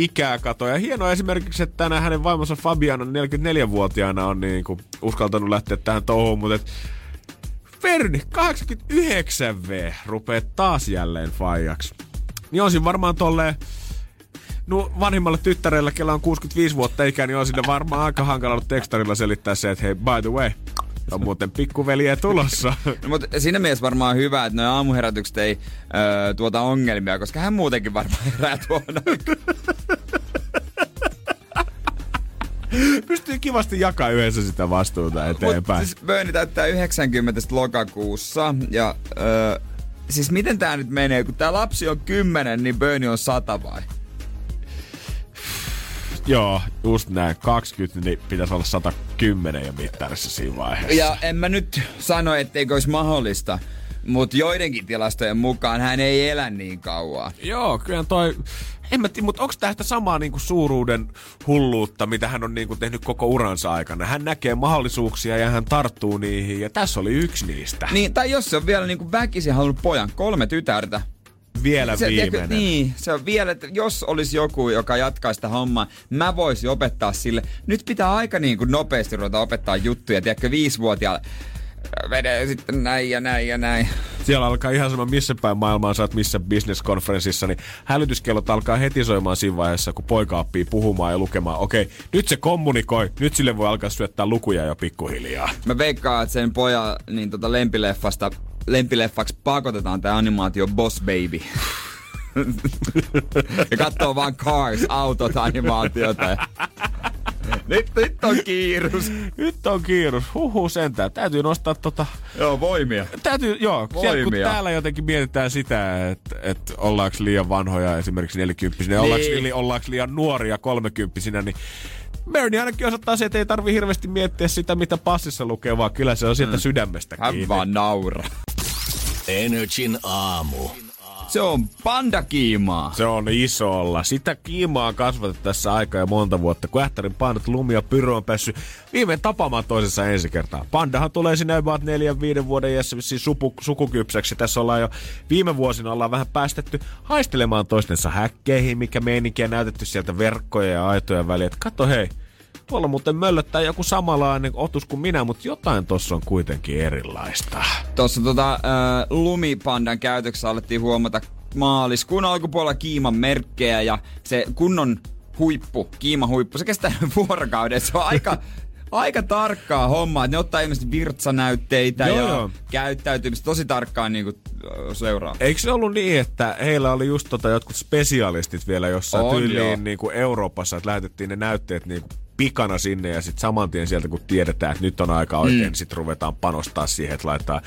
ikää kato. Ja hienoa esimerkiksi, että tänään hänen vaimonsa Fabiana 44-vuotiaana on niinku uskaltanut lähteä tähän touhuun, mutta et Verni, 89V, rupeaa taas jälleen faijaksi. Niin on varmaan tolleen no, vanhimmalle tyttärelle, kellä on 65 vuotta ikää, niin on sinne varmaan aika hankala tekstarilla selittää se, että hei, by the way, on muuten pikkuveliä tulossa. [laughs] No, mutta siinä mielessä varmaan hyvä, että nuo aamuherätykset ei öö, tuota ongelmia, koska hän muutenkin varmaan herää tuona. [laughs] Pystyy kivasti jakaa yhdessä sitä vastuuta eteenpäin. Mut siis Bernie täyttää 90 lokakuussa ja öö, siis miten tää nyt menee, kun tää lapsi on 10, niin Bernie on 100 vai? Joo, just näin. 20, niin pitäisi olla 110 jo mittarissa siinä vaiheessa. Ja en mä nyt sano, etteikö olisi mahdollista, mutta joidenkin tilastojen mukaan hän ei elä niin kauan. Joo, kyllä toi... En mä tiedä, mutta onko tästä samaa niinku suuruuden hulluutta, mitä hän on niinku tehnyt koko uransa aikana? Hän näkee mahdollisuuksia ja hän tarttuu niihin, ja tässä oli yksi niistä. Niin, tai jos se on vielä niinku väkisin halunnut pojan, kolme tytärtä, vielä se, viimeinen. Niin, se on vielä, että jos olisi joku, joka jatkaa sitä hommaa, mä voisin opettaa sille. Nyt pitää aika niin kuin nopeasti ruveta opettaa juttuja, tiedätkö, viisivuotiaalle menee sitten näin ja näin ja näin. Siellä alkaa ihan sama missä päin maailmaa sä oot missä business-konferenssissa, niin hälytyskellot alkaa heti soimaan siinä vaiheessa, kun poika oppii puhumaan ja lukemaan. Okei, nyt se kommunikoi, nyt sille voi alkaa syöttää lukuja jo pikkuhiljaa. Mä veikkaan, että sen poja niin tota lempileffasta lempileffaksi pakotetaan tämä animaatio Boss Baby. ja katsoo vaan Cars, autot, animaatiota. Nyt, nyt on kiirus. Nyt on kiirus. Huhu sentään. Täytyy nostaa tota... Joo, voimia. Täytyy, joo. Voimia. Siellä, kun täällä jotenkin mietitään sitä, että, että ollaanko liian vanhoja esimerkiksi nelikymppisinä, niin. ollaanko, ollaanko liian nuoria kolmekymppisinä, niin Bernie ainakin osoittaa se, että ei tarvi hirveästi miettiä sitä, mitä passissa lukee, vaan kyllä se on sieltä mm. sydämestä kiinni. Hän vaan naura. Energin aamu. Se on pandakiimaa. Se on isolla. Sitä kiimaa kasvatettu tässä aikaa jo monta vuotta. Kun ähtärin pandat Lumi ja Pyro on päässyt viimein tapaamaan toisessa ensi kertaa. Pandahan tulee sinne about neljän, viiden vuoden iässä supu, sukukypsäksi. Tässä ollaan jo viime vuosina ollaan vähän päästetty haistelemaan toistensa häkkeihin, mikä meininkiä näytetty sieltä verkkoja ja aitoja väliä. Kato hei, Tuolla muuten möllöttää joku samanlainen otus kuin minä, mutta jotain tossa on kuitenkin erilaista. Tuossa tota, äh, lumipandan käytöksessä alettiin huomata maaliskuun alkupuolella kiiman merkkejä ja se kunnon huippu, kiimahuippu, se kestää [laughs] vuorokauden. Se on aika, [laughs] aika tarkkaa hommaa. Ne ottaa ilmeisesti virtsanäytteitä joo, ja joo. käyttäytymistä tosi tarkkaan niin kuin, seuraa. Eikö se ollut niin, että heillä oli just tota jotkut spesialistit vielä jossain on, tyyliin niin kuin Euroopassa, että lähetettiin ne näytteet niin kuin pikana sinne ja sitten saman tien sieltä kun tiedetään, että nyt on aika oikein, mm. niin sitten ruvetaan panostaa siihen, että laittaa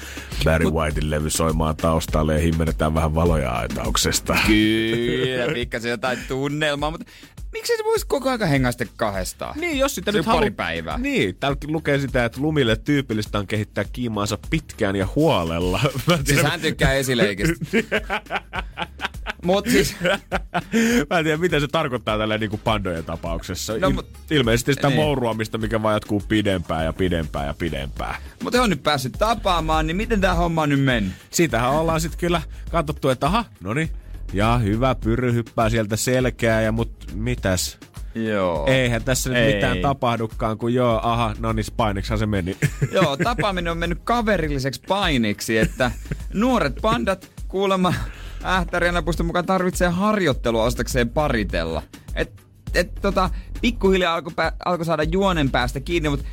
Barry Mut... Whitein levy soimaan taustalle ja himmennetään vähän valoja aitauksesta. Kyllä, pikkasen jotain tunnelmaa, mutta miksi se voisi koko aika hengää sitten kahdestaan? Niin, jos sitä se nyt halu... pari päivää. Niin, täälläkin lukee sitä, että lumille tyypillistä on kehittää kiimaansa pitkään ja huolella. [laughs] Siis hän tykkää esileikistä. [laughs] Mut siis, [laughs] Mä en tiedä, mitä se tarkoittaa tällä niin kuin pandojen tapauksessa. No, mut- ilmeisesti sitä niin. mouruamista, mikä vaan jatkuu pidempään ja pidempään ja pidempään. mutta he on nyt päässyt tapaamaan, niin miten tää homma on nyt mennyt? Siitähän ollaan sitten kyllä katsottu, että aha, no niin, ja hyvä, pyry hyppää sieltä selkää, ja mut mitäs? Joo. Eihän tässä nyt Ei. mitään tapahdukaan, kun joo, aha, no niin, Spineksihan se meni. [laughs] Joo, tapaaminen on mennyt kaverilliseksi painiksi, että nuoret pandat kuulemma ähtäriänä puiston mukaan tarvitsee harjoittelua ostakseen paritella. Et, et tota, pikkuhiljaa alkoi alko saada juonen päästä kiinni, mutta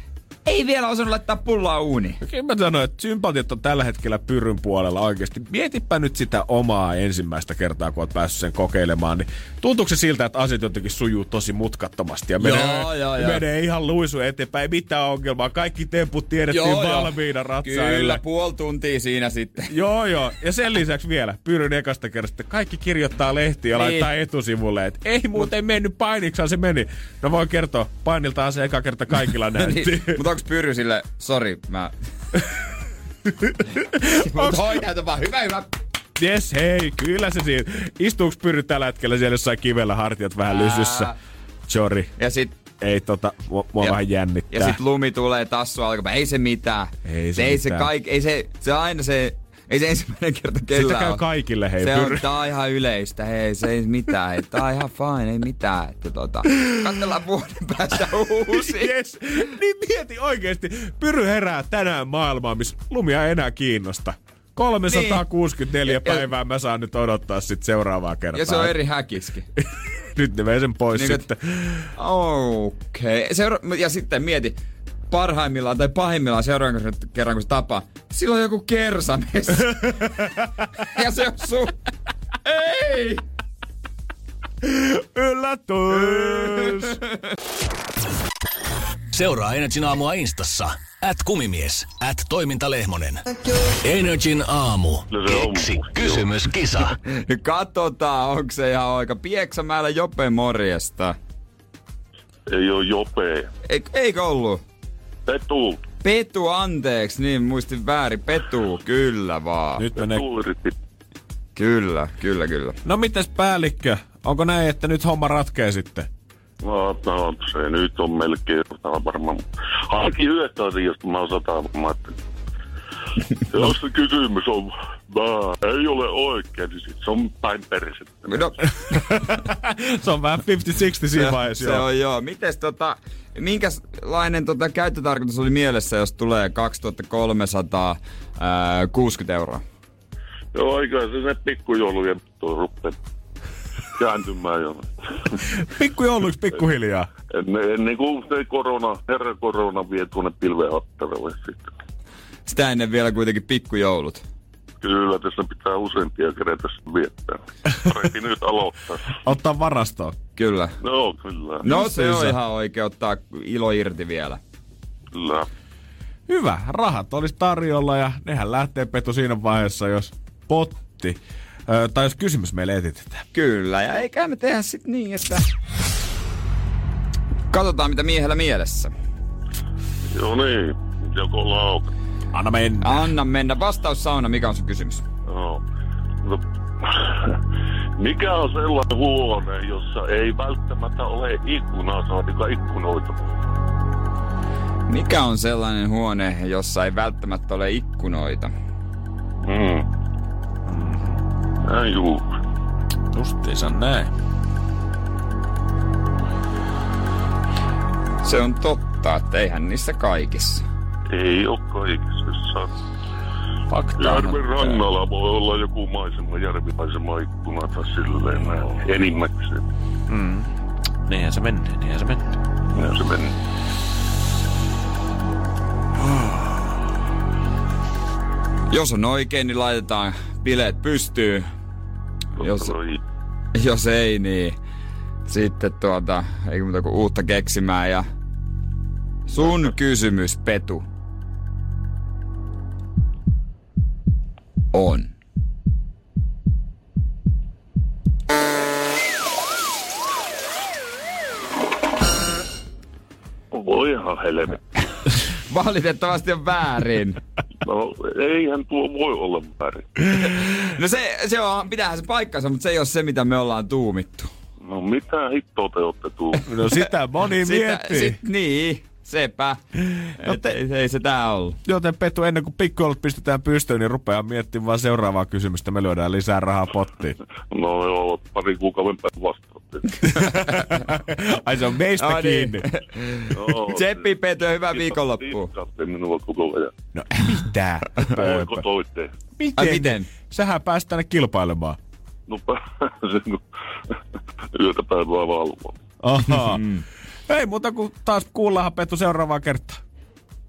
ei vielä osannut laittaa pullaa uuniin. Kyllä mä sanoin, että sympatiat on tällä hetkellä pyryn puolella oikeasti. Mietipä nyt sitä omaa ensimmäistä kertaa, kun oot päässyt sen kokeilemaan, niin tuntuuko se siltä, että asiat jotenkin sujuu tosi mutkattomasti ja menee, Joo, joo, joo. menee ihan luisu eteenpäin, ei mitään ongelmaa. Kaikki temput tiedettiin Joo, joo. valmiina ratsaille. Kyllä, puoli tuntia siinä sitten. Joo, joo. Ja sen lisäksi vielä, Pyryn ekasta kerrasta, kaikki kirjoittaa lehtiä ja Niin. laittaa etusivulle, että ei muuten mennyt painiksaan, se meni. No voin kertoa, painiltaan se eka kerta kaikilla [laughs] näytti. niin, mutta onks Pyry sille, sori, mä... [laughs] Mutta hoitaa vaan, hyvä, hyvä. Yes, hei, kyllä se siinä. Istuuks Pyry tällä hetkellä siellä jossain kivellä hartiat vähän lysyssä? Ää. Sorry, Ja sit, ei tota, mua, mua ja, vähän jännittää. ja sit lumi tulee tassu alkaa, ei se mitään. Ei se ei se kaik, ei se, se aina se, ei se ensimmäinen kerta kellään käy on. kaikille, hei se on, tää on ihan yleistä, hei, se ei mitään, hei, tää on ihan fine, ei mitään, että tota, katsellaan vuoden päästä [laughs] uusi. Yes. Niin mieti oikeesti, Pyry herää tänään maailmaan, missä lumia ei enää kiinnosta. 364 Ja- ja- päivää mä saan nyt odottaa sit seuraavaa kertaa. Ja se on eri häkiski. [laughs] Nyt ne vei sen pois Niin, niin, sitten. Okei. Okay. Seura- ja sitten mieti, parhaimmillaan tai pahimmillaan seuraavan kerran, kun se tapaa, silloin on joku kersamies. [laughs] ja se on sun. Ei! Yllätys! Seuraa Energin aamua Instassa. At kumimies, at toimintalehmonen. Energin aamu. No Keksi kysymyskisa. [laughs] Katsotaan, onko se ihan oikea. Pieksämäellä Jope morjesta. Ei oo jopee. Eik, eikö ollut? Petu. Petu, anteeksi, niin muistin väärin. Petu, kyllä vaan. Nyt menee. Kyllä, kyllä, kyllä. No mitäs päällikkö? Onko näin, että nyt homma ratkee sitten? No, no, se nyt on melkein varmaan. Ainakin yhdestä asiasta mä osataan varmaan, että jos se kysymys on väärä, ei ole oikein, niin sit se on päin persettä. No, [laughs] se on vähän 50-60 siinä vaiheessa. se on joo. Mites tota, minkälainen tota käyttötarkoitus oli mielessä, jos tulee 2360 euroa? Joo, aikaa se ne pikkujoulujen tuo ruppee kääntymään jo. [laughs] Pikkujouluiksi pikkuhiljaa. Ennen, ennen kuin se korona, herra korona vie tuonne pilvehattaralle sitten. Sitä ennen vielä kuitenkin pikkujoulut. Kyllä, tässä pitää useampia kerätä viettää. Parempi nyt aloittaa. Ottaa varastoon. Kyllä. No, kyllä. No se on ihan oikein ottaa ilo irti vielä. Kyllä. Hyvä, rahat olisi tarjolla ja nehän lähtee Petu siinä vaiheessa, jos potti, ö, tai jos kysymys meille etitetään. Kyllä, ja eikä me tehdä sit niin, että... Katsotaan mitä miehellä mielessä. Joo niin, joko lauka. Anna mennä. Anna mennä. Vastaus sauna, mikä on sun kysymys? Joo. No, [laughs] mikä on sellainen huone, jossa ei välttämättä ole ikkunaa, saatika ikkunoita? Mikä on sellainen huone, jossa ei välttämättä ole ikkunoita? Mm. Näin juu. Justiinsa näin. Se on totta, että eihän niissä kaikissa. Ei oo kaikissa. Fakta Järven rannalla voi olla joku maisema, järvimaisema ikkuna tai silleen näin. Enimmäkseen. Niinhän se menee, niinhän se menee. Näin se meni. Jos on oikein, niin laitetaan bileet pystyyn. Jos, jos ei, niin sitten tuota, ei muuta kuin uutta keksimään. Ja sun kysymys, Petu, on. Voi ihan helvetti. [laughs] Valitettavasti on väärin. No, eihän tuo voi olla väärin. [laughs] No se, se on, pitäähän se paikkansa, mutta se ei ole se, mitä me ollaan tuumittu. No mitä hittoa te olette tuu? No sitä moni [laughs] miettii. sit, niin, sepä. No Et te- ei, ei se tää ollut. Joten Petu, ennen kuin pikkuolut pistetään pystyyn, niin rupeaa miettimään seuraavaa kysymystä. Me lyödään lisää rahaa pottiin. [laughs] No joo, pari kuukauden päästä vastaatte. [laughs] Ai se on meistä No niin. kiinni. [laughs] Joo, Tseppi Petu, hyvää viikonloppua. Minua koko ajan. No mitä? Miten? Ai miten? Sähän pääst tänne kilpailemaan. No pääsen, kun yötä päivää valvoa. Ahaa. Ei muuta kuin taas kuullaanhan Petu seuraavaa kertaa.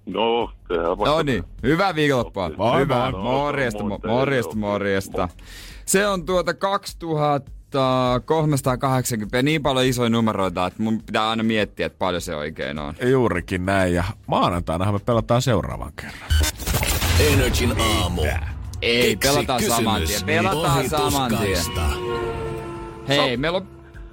No, tehdään vaikka. No niin, hyvää viikonloppua. Moi, Hyvä, moi. morjesta, Moi morjesta, morjesta. Se on tuota 2380 ja niin paljon isoja numeroita, että mun pitää aina miettiä, että paljon se oikein on. Juurikin näin. Ja maanantaina me pelataan seuraavan kerran. Energin aamu. Ei, Keksi pelataan saman tien. Pelataan saman tien. Hei, meillä on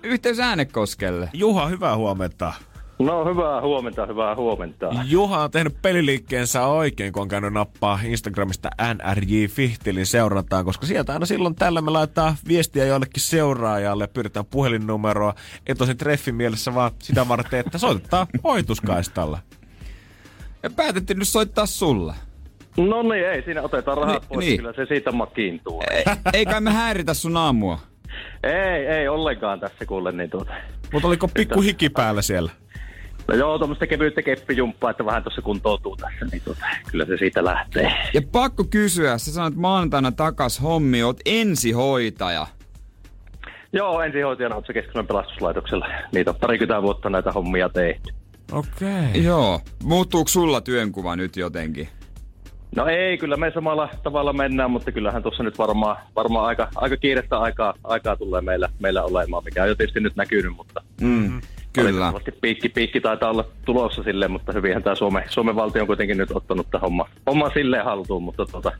yhteys Äänekoskelle. Juha, hyvää huomenta. No hyvää huomenta, hyvää huomenta. Juha on tehnyt peliliikkeensä oikein, kun on käynyt nappaa Instagramista NRJ Fihtilin seurantaan, koska sieltä aina silloin tällä me laittaa viestiä jollekin seuraajalle, pyydetään puhelinnumeroa, ei tosi treffin mielessä, vaan sitä varten, että soitetaan hoituskaistalla. Ja päätettiin nyt soittaa sulle. No niin, ei siinä otetaan rahat Ni- pois, niin. kyllä se siitä makiintuu. Ei, ei kai me häiritä sun aamua. Ei, ei ollenkaan tässä kuule, niin tuota. Mutta oliko pikku hiki päällä siellä? No joo, tuommoista kevyyttä keppijumppaa, että vähän tuossa kuntoutuu tässä, niin tuota, kyllä se siitä lähtee. Ja pakko kysyä, sä sanoit maanantaina takas hommi, oot ensihoitaja. Joo, ensihoitajana oot se keskisen pelastuslaitoksella. Niitä on parikymmentä vuotta näitä hommia tehty. Okei. Okay. Joo. Muuttuuko sulla työnkuva nyt jotenkin? No ei, kyllä me samalla tavalla mennään, mutta kyllähän tuossa nyt varmaan, varmaan aika, aika kiirettä aikaa, aikaa tulee meillä, meillä olemaan, mikä on jo tietysti nyt näkynyt, mutta Mm, kyllä. Valitettavasti piikki, piikki taitaa olla tulossa silleen, mutta hyvinhän tämä Suomen, Suomen valtio on kuitenkin nyt ottanut tämän homma, homma silleen haltuun, mutta tuota,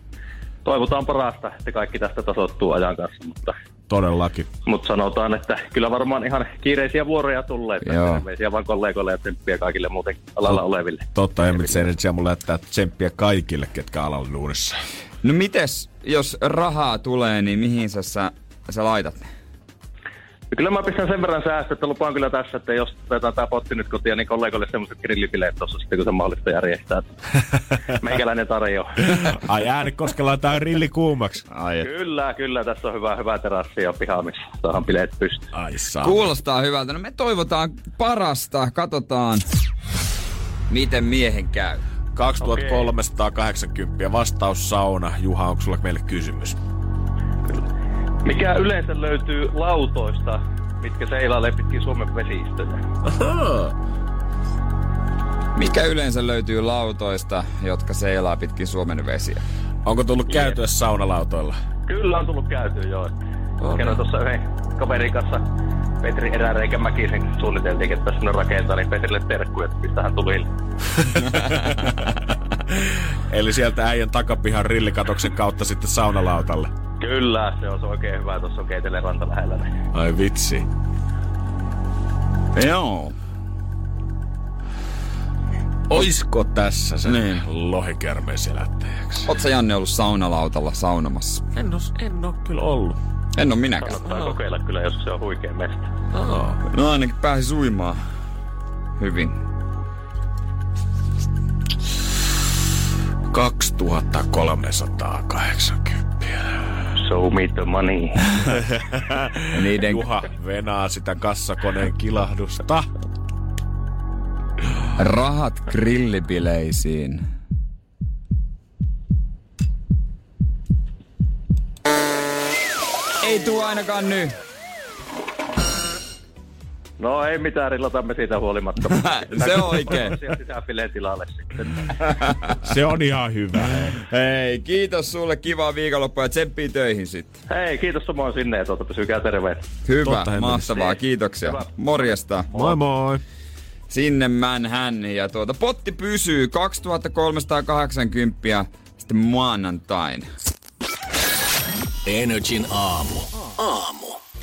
toivotaan parasta, että kaikki tästä tasoittuu ajan kanssa, mutta, Todellakin. mutta sanotaan, että kyllä varmaan ihan kiireisiä vuoroja tulee, että Joo. terveisiä vaan kollegoille ja tsemppiä kaikille muuten alalla oleville. Totta, Emmits Energy mulle lähettää tsemppiä kaikille, ketkä alalla duunissa. No mites, jos rahaa tulee, niin mihin sä, sä, sä laitat ne? Ja kyllä mä pistän sen verran säästöä, että lupaan kyllä tässä, että jos otetaan tämä potti nyt kotiin, niin kollegoille semmoiset grillipileet tuossa sitten, kun se mahdollista järjestää. [laughs] Meikäläinen tarjoaa. Ai äänekoskella laitetaan rilli kuumaksi. Ai, et. Kyllä, kyllä. Tässä on hyvä, hyvä terassi ja piha, missä saadaan bileet pystyyn. Ai saa. Kuulostaa hyvältä. No me toivotaan parasta. Katsotaan, miten miehen käy. 2380 vastaus sauna. Juha, onko sulla meille kysymys? Mikä yleensä löytyy lautoista, mitkä seilailee pitkin Suomen vesistöjä? Mikä yleensä löytyy lautoista, jotka seilaa pitkin Suomen vesiä? Onko tullut käytyä saunalautoilla? Kyllä on tullut käytyä jo. Kerran tuossa yhden kaverin kanssa Petri Eräreikä Mäkisen suunniteltiin, että tässä on rakentaa, niin Petrille terkkuja, että mistä hän tuli. [laughs] Eli sieltä äijän takapihan rillikatoksen kautta sitten saunalautalle. Kyllä, se on oikein hyvä. Tuossa on Keitelen ranta lähellä. Ai vitsi. Joo. Oisko tässä se Niin. lohikärmeen selättäjäksi? Oot sä Janne ollut saunalautalla saunomassa? En oo, en oo kyllä ollut. En oo minäkään. Kannattaa kokeilla kyllä, jos se on huikea mesta. No ainakin pääsi uimaan hyvin. 2380. Show me the money. [laughs] Niiden Juha venaa sitä kassakoneen kilahdusta. rahat grillibileisiin. Ei tuu ainakaan nyt. No ei mitään, rillatamme siitä huolimatta. [laughs] Se on oikein. Sisäfileen tilalle sitten. [laughs] Se on ihan hyvä. Hei, kiitos sulle. Kivaa viikonloppua ja tsemppii töihin sitten. Hei, kiitos samoin sinne ja tuota, pysykää terveet. Hyvä, Totta mahtavaa. Kiitoksia. Hyvä. Morjesta. Moi moi. Sinne män hän. Ja tuota, potti pysyy 2380 sitten maanantain. Energin aamu.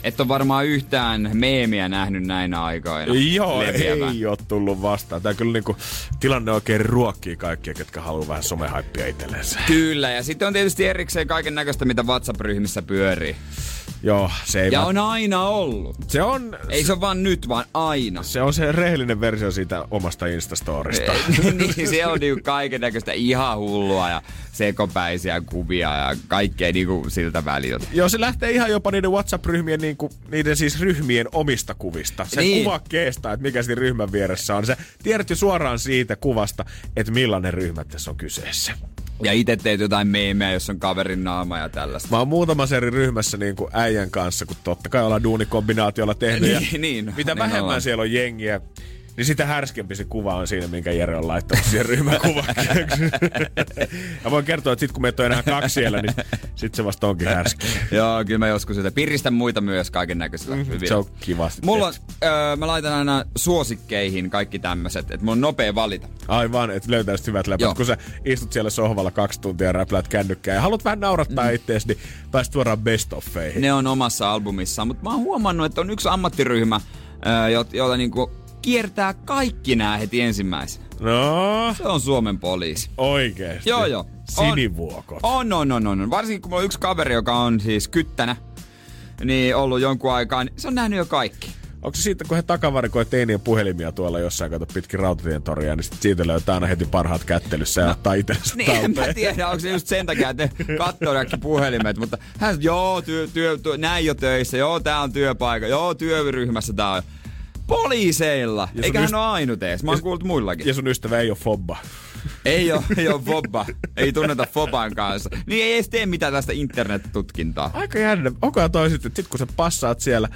Et ole varmaan yhtään meemiä nähnyt näinä aikoina. Joo, leviävän. ei ole tullut vastaan. Tämä kyllä niinku, tilanne oikein ruokkii kaikkia, ketkä haluaa vähän somehaippia itsellensä. Kyllä, ja sitten on tietysti erikseen kaiken näköistä, mitä WhatsApp-ryhmissä pyörii. Joo, se ei Ja vaan- on aina ollut. Se on, Ei se ole vaan nyt, vaan aina. se on se rehellinen versio siitä omasta Instastorista. [laughs] niin, siellä on niinku kaiken näköistä ihan hullua ja sekopäisiä kuvia ja kaikkea niinku siltä väliltä. Joo, se lähtee ihan jopa niiden WhatsApp-ryhmien, niinku, niiden siis ryhmien omista kuvista. Se Niin. niin. kuvakkeesta, että mikä siinä ryhmän vieressä on. Se tiedät jo suoraan siitä kuvasta, että millainen ryhmä tässä on kyseessä. Ja itse teet jotain meemejä, jos on kaverin naama ja tällaista. Mä oon muutamassa eri ryhmässä niin kuin äijän kanssa, kun totta kai ollaan duunikombinaatiolla tehnyt. ja Niin, niin. Mitä Niin vähemmän ollaan. siellä on jengiä, niin sitä härskempi se kuva on siinä, minkä Jere on laittanut siihen ryhmäkuvakkeeksi. ja [laughs] voin kertoa, että sit kun meitä on enää kaksi siellä, niin sit se vasta onkin härski. Joo, kyllä mä joskus sitä. Piristän muita myös kaiken näköisillä mm, Se on kivasti Mulla on, öö, mä laitan aina suosikkeihin kaikki tämmöiset, että mulla on nopea valita. Aivan, että löytää sit hyvät läpät. Joo. Kun sä istut siellä sohvalla kaksi tuntia ja räpläät kännykkää ja haluat vähän naurattaa mm. ittees, niin pääst suoraan best offeihin. Ne on omassa albumissaan, mutta mä oon huomannut, että on yksi ammattiryhmä, öö, jo- jolla niinku kiertää kaikki nämä heti ensimmäisenä. No, Se on Suomen poliisi. oikeesti. Joo, joo. On. Sinivuokot. On, on, on, on. on. Varsinkin kun mulla on yksi kaveri, joka on siis kyttänä, niin ollut jonkun aikaa, niin se on nähnyt jo kaikki. Onko se siitä, kun he takavarikoi teinien puhelimia tuolla jossain, kato pitkin rautatien toria, niin sit siitä löytää aina heti parhaat kättelyssä ja ottaa itsensä [laughs] Niin, en mä talteen. tiedä, onko se just sen takia, että katsoo kaikki puhelimet, mutta hän sanoo, joo, työ, työ, työ, näin jo töissä, joo, tää on työpaikka, joo, työryhmässä tää on. Poliiseilla, eikä hän yst- ole ainut ees, mä oon kuullut muillakin. Ja sun ystävä ei ole fobba. Ei oo, ei oo Fobba, ei tunneta Foban kanssa. Niin ei edes tee mitään tästä internet-tutkintaa. Aika jännä. Onkohan toi sitten, että sit kun sä passaat siellä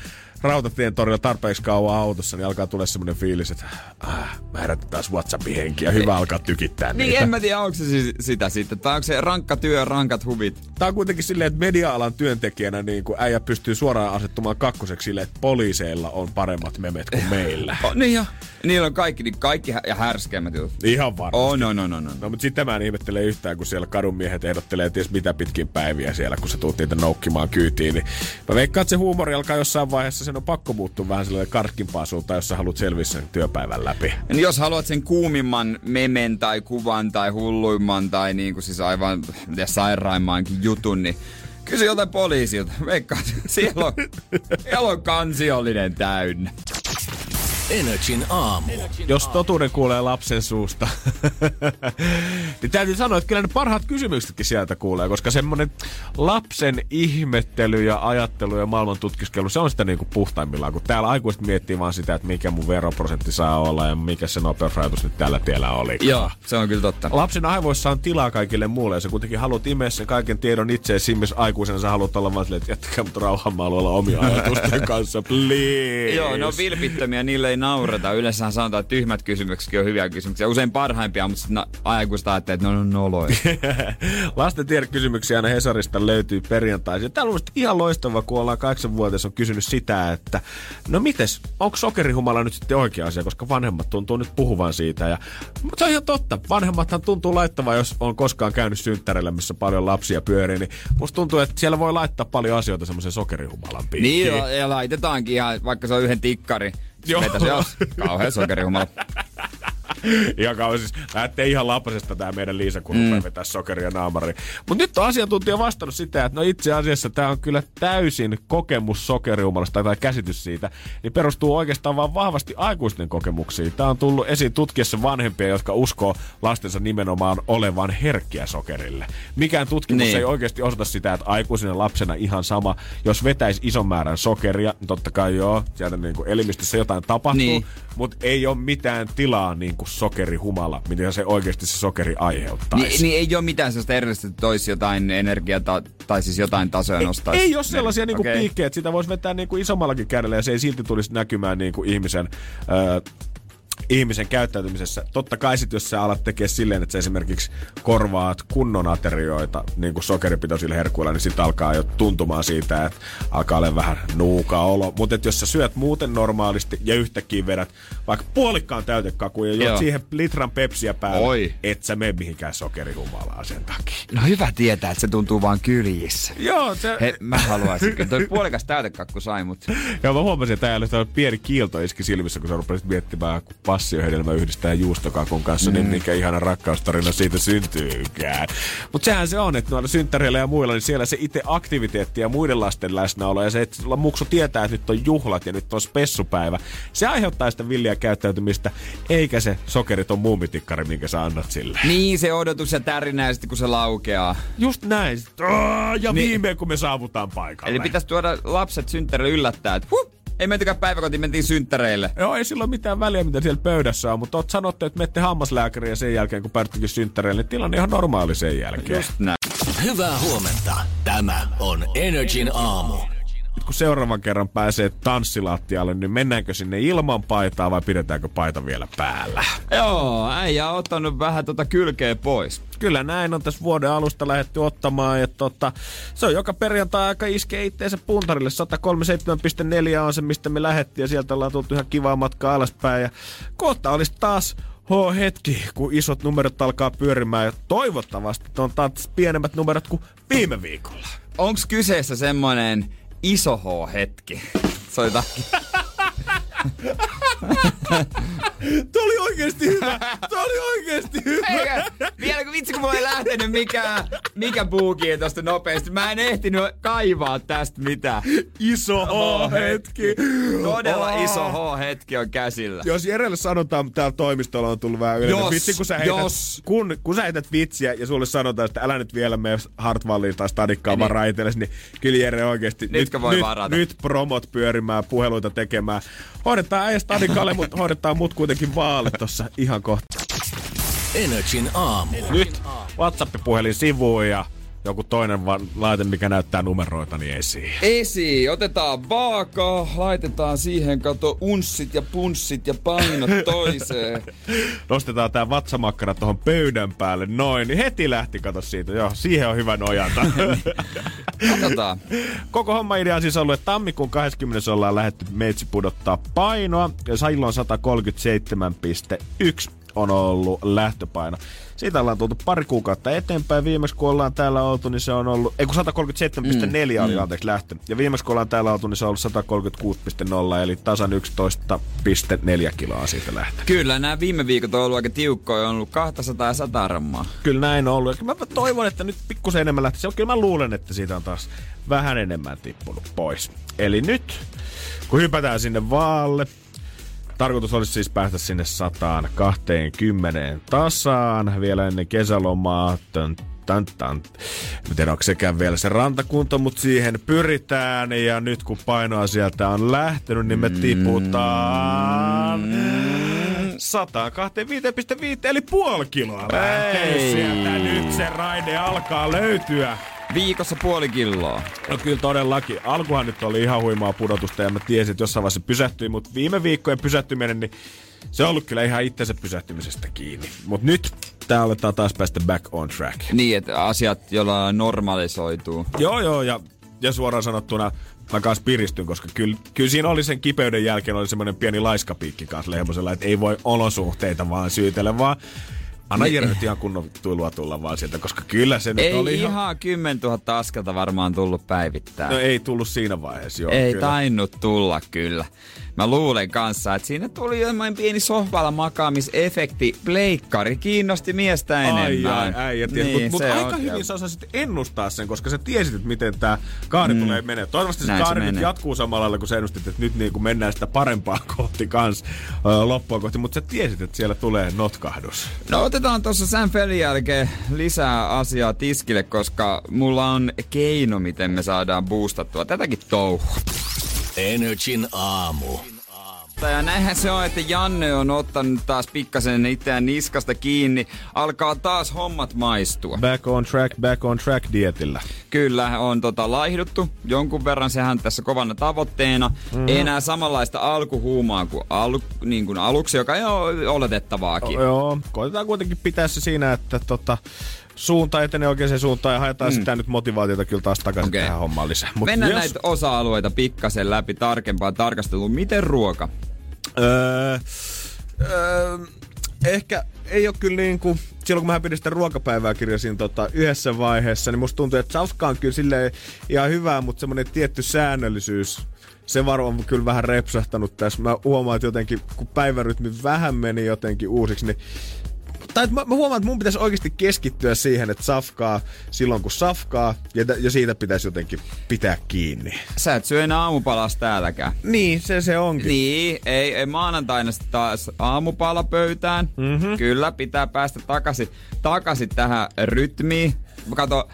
rautatien torilla tarpeeksi kauan autossa, niin alkaa tulla semmoinen fiilis, että ah, mä herätän taas WhatsAppin henkiä. Hyvä alkaa tykittää Niin niitä. en mä tiedä, onko se siis sitä sitten, tai onko se rankka työ, rankat huvit. Tää on kuitenkin silleen, että media-alan työntekijänä niin kuin äijä pystyy suoraan asettumaan kakkoseksi silleen, että poliiseilla on paremmat memet kuin meillä. [laughs] Oh, niin jo. Niillä on kaikki, niin kaikki hä- ja härskeimmät jutut. Ihan varmasti. Oh, no, no, no, no. No mutta sitä mä en ihmettele yhtään, kun siellä kadun miehet ehdottelee ties mitä pitkin päiviä siellä, kun sä tuut niitä noukkimaan kyytiin. Niin mä veikkaan, että se huumori alkaa jossain vaiheessa, sen on pakko muuttua vähän sellainen karskimpaa suuntaan, jos sä haluat selviä sen työpäivän läpi. Niin jos haluat sen kuumimman memen tai kuvan tai hulluimman tai niin kuin siis aivan mitä sairaimmankin jutun, niin kysy jotain poliisilta. Veikkaan, siellä on, siellä on kansiollinen täynnä. Energin aamu. Jos totuuden kuulee lapsen suusta, [laughs] niin täytyy sanoa, että kyllä ne parhaat kysymyksetkin sieltä kuulee, koska semmoinen lapsen ihmettely ja ajattelu ja maailman tutkiskelu, se on sitä niinku puhtaimmillaan, kun täällä aikuiset miettii vaan sitä, että mikä mun veroprosentti saa olla ja mikä se nopeusrajoitus nyt tällä tiellä oli. Joo, se on kyllä totta. Lapsen aivoissa on tilaa kaikille muulle ja sä kuitenkin haluat imeä sen kaiken tiedon itse simmis aikuisena sä haluat olla vaan silleen, että jättäkää mut rauhan, mä haluan olla omia ajatusten [laughs] kanssa, please. Joo, ne on vilpittömiä, niille ei naureta. Yleensä sanotaan, että tyhmät kysymyksetkin on hyviä kysymyksiä. Usein parhaimpia, mutta sitten aikuista ajattelee, että ne on noloja. [laughs] Lasten tiedekysymyksiä aina Hesarista löytyy perjantaisin. Täällä on ihan loistava, kun ollaan kahdeksanvuotias on kysynyt sitä, että no mites, onko sokerihumala nyt sitten oikea asia, koska vanhemmat tuntuu nyt puhuvan siitä. Ja, mutta se on ihan totta. Vanhemmathan tuntuu laittavan, jos on koskaan käynyt synttärillä, missä paljon lapsia pyörii, niin musta tuntuu, että siellä voi laittaa paljon asioita semmoisen sokerihumalan piikkiin. niin, ja laitetaankin ihan, vaikka se on yhden tikkari. Joo. Vetäisi jos kauhean sokerihumala. [laughs] Ihan kauan siis, lähtee ihan lapasesta tää meidän Liisa, kun Mm. vetää sokeria naamariin. Mutta nyt on asiantuntija vastannut sitä, että no itse asiassa tämä on kyllä täysin kokemus sokerihumalasta tai käsitys siitä, niin perustuu oikeastaan vaan vahvasti aikuisten kokemuksiin. Tämä on tullut esiin tutkiessa vanhempia, jotka uskoo lastensa nimenomaan olevan herkkiä sokerille. Mikään tutkimus Niin. ei oikeasti osoita sitä, että aikuisena lapsena ihan sama, jos vetäisi ison määrän sokeria, niin totta kai joo, sieltä niin kuin elimistössä jotain tapahtuu, niin. mutta ei ole mitään tilaa niin kuin sokerihumala, mitä se oikeasti se sokeri aiheuttaisi. Niin, niin ei ole mitään sellaista erillistä, että toisi jotain energiaa ta, tai siis jotain tasoja nostaisi. Ei ole sellaisia niinku Okei. piikkejä, että sitä voisi vetää niinku isommallakin kädellä ja se ei silti tulisi näkymään niinku ihmisen ö, ihmisen käyttäytymisessä. Totta kai sit, jos sä alat tekee silleen, että sä esimerkiksi korvaat kunnon aterioita niin kuin sokeripitoisilla herkuilla, niin sit alkaa jo tuntumaan siitä, että alkaa olla vähän nuuka olo. Mutta jos sä syöt muuten normaalisti ja yhtäkkiä vedät vaikka puolikkaan täytekakuja ja Joo. juot siihen litran pepsiä päälle, Oi. et sä mene mihinkään sokerihumalaan sen takia. No hyvä tietää, että se tuntuu vaan kyljissä. Joo, se... He, mä haluaisin. kyllä. Toi puolikas täytekakku sai mut. Ja mä huomasin, että täällä oli pieni kiilto iski silmissä, kun sä rupesit miettimään, kun passiohedelmä yhdistää juustokakun kanssa, mm. niin mikä ihana rakkaustarina siitä syntyykään. Mutta sehän se on, että noilla synttäreillä ja muilla, niin siellä se itse aktiviteetti ja muiden lasten läsnäolo ja se, että muksu tietää, että nyt on juhlat ja nyt on spessupäivä, se aiheuttaa sitä villiä käyttäytymistä, eikä se sokeriton muumitikkari, minkä sä annat sille. Niin se odotus ja tärinä ja sitten kun se laukeaa. Just näin. Ja Niin. viimein, kun me saavutaan paikalle. Eli pitäisi tuoda lapset synttärille yllättää, että huh, ei mentykään päiväkotiin, mentiin synttäreille. Joo, ei sillä ole mitään väliä, mitä siellä pöydässä on, mutta oot sanottu, että menette hammaslääkäriin ja sen jälkeen, kun päättykin synttäreille, niin tilanne on ihan normaali sen jälkeen. Just näin. Hyvää huomenta. Tämä on Energin aamu. Kun seuraavan kerran pääsee tanssilattialle, niin mennäänkö sinne ilman paitaa vai pidetäänkö paita vielä päällä? Joo, äijä on ottanut vähän tota kylkeä pois. Kyllä näin on tässä vuoden alusta lähdetty ottamaan ja tota, se on joka perjantai aika iskee itteensä puntarille. 137,4 on se, mistä me lähettiin ja sieltä ollaan tultu ihan kivaa matkaa alaspäin ja kohta olisi taas Ho hetki, kun isot numerot alkaa pyörimään ja toivottavasti on taas pienemmät numerot kuin viime viikolla. Onks kyseessä semmonen iso H-hetki? Soita. [laughs] [laughs] Tuo oli oikeesti hyvä! Tuo oli oikeesti hyvä! Eikä, vielä kun vitsi kun mulla ei lähtenyt mikään, mikä buuki tosta nopeasti. Mä en ehtinyt kaivaa tästä mitään. Iso H-hetki! Todella Oh. iso H-hetki on käsillä. Jos Jerelle sanotaan, täällä toimistolla on tullut vähän yleinen Jos, vitsi, kun sä, heität, jos. kun, kun sä heität vitsiä ja sulle sanotaan, että älä nyt vielä mene Hartwalliin tai Stadikkaan Niin. vaan raiteelles, niin kyllä Jere oikeesti Nytkö voi nyt, varata? nyt promot pyörimään, puheluita tekemään. Hoidetaan ei Stadikalle, mutta hoidetaan mut kuitenkin vaalle tossa ihan kohta. Energin aamu. Nyt WhatsApp-puhelin sivuun ja joku toinen va- laite, mikä näyttää numeroita, niin esiin. Esi, otetaan vaaka, laitetaan siihen kato unssit ja punssit ja painot [laughs] toiseen. Nostetaan tää vatsamakkara tuohon pöydän päälle, noin, niin heti lähti, kato siitä. Joo, siihen on hyvä nojata. [laughs] Katsotaan. Koko homma idea on siis ollut, että tammikuun 20. ollaan lähdetty meitsi pudottaa painoa. Ja silloin 137,1 on ollut lähtöpaino. Siitä ollaan tultu pari kuukautta eteenpäin. Viimeksi kun ollaan täällä oltu, niin se on ollut... Ei kun 137,4 oli anteeksi lähtö. Ja viimeksi kun ollaan täällä oltu, niin se on ollut 136,0 eli tasan 11,4 kiloa siitä lähtö. Kyllä, nämä viime viikot on ollut aika tiukkoja, on ollut 200 ja 100 rammaa. Kyllä näin on ollut. Ja mä toivon, että nyt pikkusen enemmän lähtisi. Kyllä mä luulen, että siitä on taas vähän enemmän tippunut pois. Eli nyt, kun hypätään sinne vaalle, tarkoitus olisi siis päästä sinne 120 tasaan vielä ennen kesälomaa. Tön, tän, tän. En tiedä, onko sekään vielä se rantakunto, mutta siihen pyritään. Ja nyt kun painoa sieltä on lähtenyt, niin me tiputaan 125,5 eli puoli kiloa Ei. sieltä. Nyt se raide alkaa löytyä. Viikossa puoli kiloa. No kyllä todellakin. Alkuhan nyt oli ihan huimaa pudotusta ja mä tiesin, että jossain vaiheessa pysähtyi, mutta viime viikkojen pysähtyminen, niin se on ollut kyllä ihan itsensä pysähtymisestä kiinni. Mutta nyt tää aletaan taas päästä back on track. Niin, että asiat jollain normalisoituu. Joo, joo, ja, ja suoraan sanottuna mä kanssa piristyn, koska kyllä, kyllä siinä oli sen kipeyden jälkeen oli semmoinen pieni laiskapiikki kanssa Lehmosella, että ei voi olosuhteita vaan syytellä, vaan anna Niin. Jere nyt ihan kunnon tuilua tulla vaan sieltä, koska kyllä se nyt Ei oli ihan, ihan... ihan 10 000 askelta varmaan tullut päivittäin. No ei tullut siinä vaiheessa, joo. Ei kyllä. tainnut tulla kyllä. Mä luulen kanssa, että siinä tuli jotain pieni sohvalla makaamisefekti. Pleikkari kiinnosti miestä enemmän. Ai, ai, ai, niin, Mutta se aika on, hyvin sä osasit ennustaa sen, koska sä tiesit, että miten tämä kaari mm. tulee menee. Toivottavasti se Näin se kaari nyt menee. jatkuu samalla lailla, kun sä ennustit, että nyt niin kuin mennään sitä parempaa [laughs] kohti kans ö, loppua kohti. Mutta sä tiesit, että siellä tulee notkahdus. No otetaan tuossa Sam Felin jälkeen lisää asiaa tiskille, koska mulla on keino, miten me saadaan boostattua tätäkin touhua. Energin aamu. Ja näinhän se on, että Janne on ottanut taas pikkasen itseään niskasta kiinni. Alkaa taas hommat maistua. Back on track, back on track dietillä. Kyllä, on tota laihduttu jonkun verran. Sehän tässä kovana tavoitteena. Mm. Ei enää samanlaista alkuhuumaa kuin, al, niin kuin aluksi, joka ei ole oletettavaakin. O, joo, koitetaan kuitenkin pitää se siinä, että tota, suunta etenee oikeaan suuntaan ja haetaan mm. sitä nyt motivaatiota kyllä taas takaisin okay. tähän hommaan lisää. Mut Mennään jos... näitä osa-alueita pikkasen läpi tarkempaan tarkasteluun. Miten ruoka? Öö, öö, ehkä ei ole kyllä niin kuin, silloin kun mä pidin sitä ruokapäivää kirjasin tota, yhdessä vaiheessa, niin musta tuntuu, että safka on kyllä silleen ihan hyvää, mutta semmoinen tietty säännöllisyys se varo on kyllä vähän repsahtanut tässä. Mä huomaan, että jotenkin, kun päivärytmi vähän meni jotenkin uusiksi, niin tai mä, mä huomaan, että mun pitäisi oikeasti keskittyä siihen, että safkaa silloin kun safkaa, ja, ja siitä pitäisi jotenkin pitää kiinni. Sä et syö enää aamupalas täälläkään. Niin, se se onkin. Niin, ei, ei maanantaina taas aamupala pöytään. Mm-hmm. Kyllä, pitää päästä takaisin, takaisin tähän rytmiin. Kato,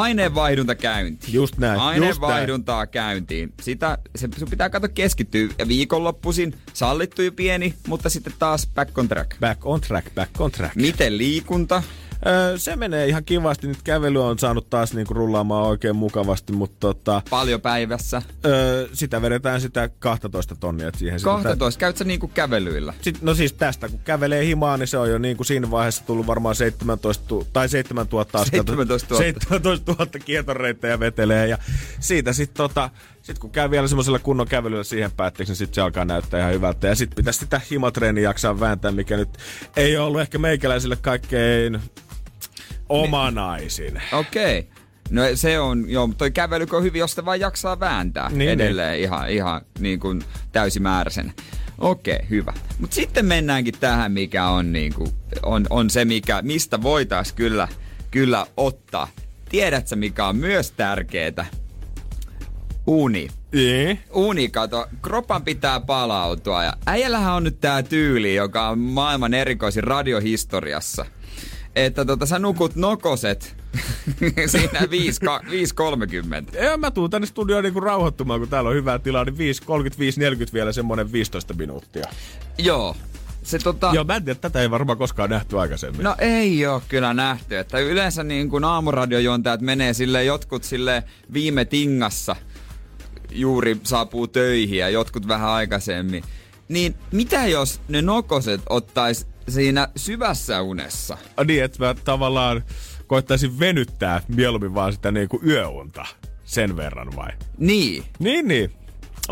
aineenvaihdunta käyntiin. Just näin. Aineenvaihduntaa just näin. käyntiin. Sitä, se, sun pitää katsoa keskittyä. Ja viikonloppuisin sallittu jo pieni, mutta sitten taas back on track. Back on track, back on track. Miten liikunta? Öö, se menee ihan kivasti. Nyt kävely on saanut taas niinku rullaamaan oikein mukavasti, mutta tota... Paljon päivässä? Öö, sitä vedetään sitä 12 tonnia. Siihen 12? Sitä... Käytkö niinku kävelyillä? Sit, no siis tästä, kun kävelee himaan, niin se on jo niinku siinä vaiheessa tullut varmaan 17 tu- tai 7000 askelta. 17 000. 17 000 kietoreittejä vetelee ja siitä sitten tota, sitten kun käy vielä semmoisella kunnon kävelyllä siihen päätteeksi, niin sitten se alkaa näyttää ihan hyvältä. Ja sitten pitäisi sitä himatreeniä jaksaa vääntää, mikä nyt ei ollut ehkä meikäläisille kaikkein omanaisin. Okei. Okay. No se on, joo, toi kävely on hyvin, jos sitä vaan jaksaa vääntää niin, niin. edelleen niin. ihan, ihan niin kuin täysimääräisenä. Okei, okay, hyvä. Mutta sitten mennäänkin tähän, mikä on, niin kuin, on, on se, mikä, mistä voitaisiin kyllä, kyllä ottaa. Tiedätkö, mikä on myös tärkeää? Uni. Ee? Uni, kato. Kropan pitää palautua. Ja äijällähän on nyt tää tyyli, joka on maailman erikoisin radiohistoriassa että tota, sä nukut nokoset [laughs] siinä 5.30. Joo, mä tuun tänne studioon niinku rauhoittumaan, kun täällä on hyvää tilaa, niin 5.35-40 vielä semmonen 15 minuuttia. Joo. Se, tota... Joo, mä en tiedä, tätä ei varmaan koskaan nähty aikaisemmin. No ei ole kyllä nähty. Että yleensä niin kuin aamuradiojuontajat menee sille jotkut sille viime tingassa juuri saapuu töihin ja jotkut vähän aikaisemmin. Niin mitä jos ne nokoset ottais siinä syvässä unessa. A, niin, että mä tavallaan koittaisin venyttää mieluummin vaan sitä niinku yöunta sen verran vai? Niin. Niin, niin.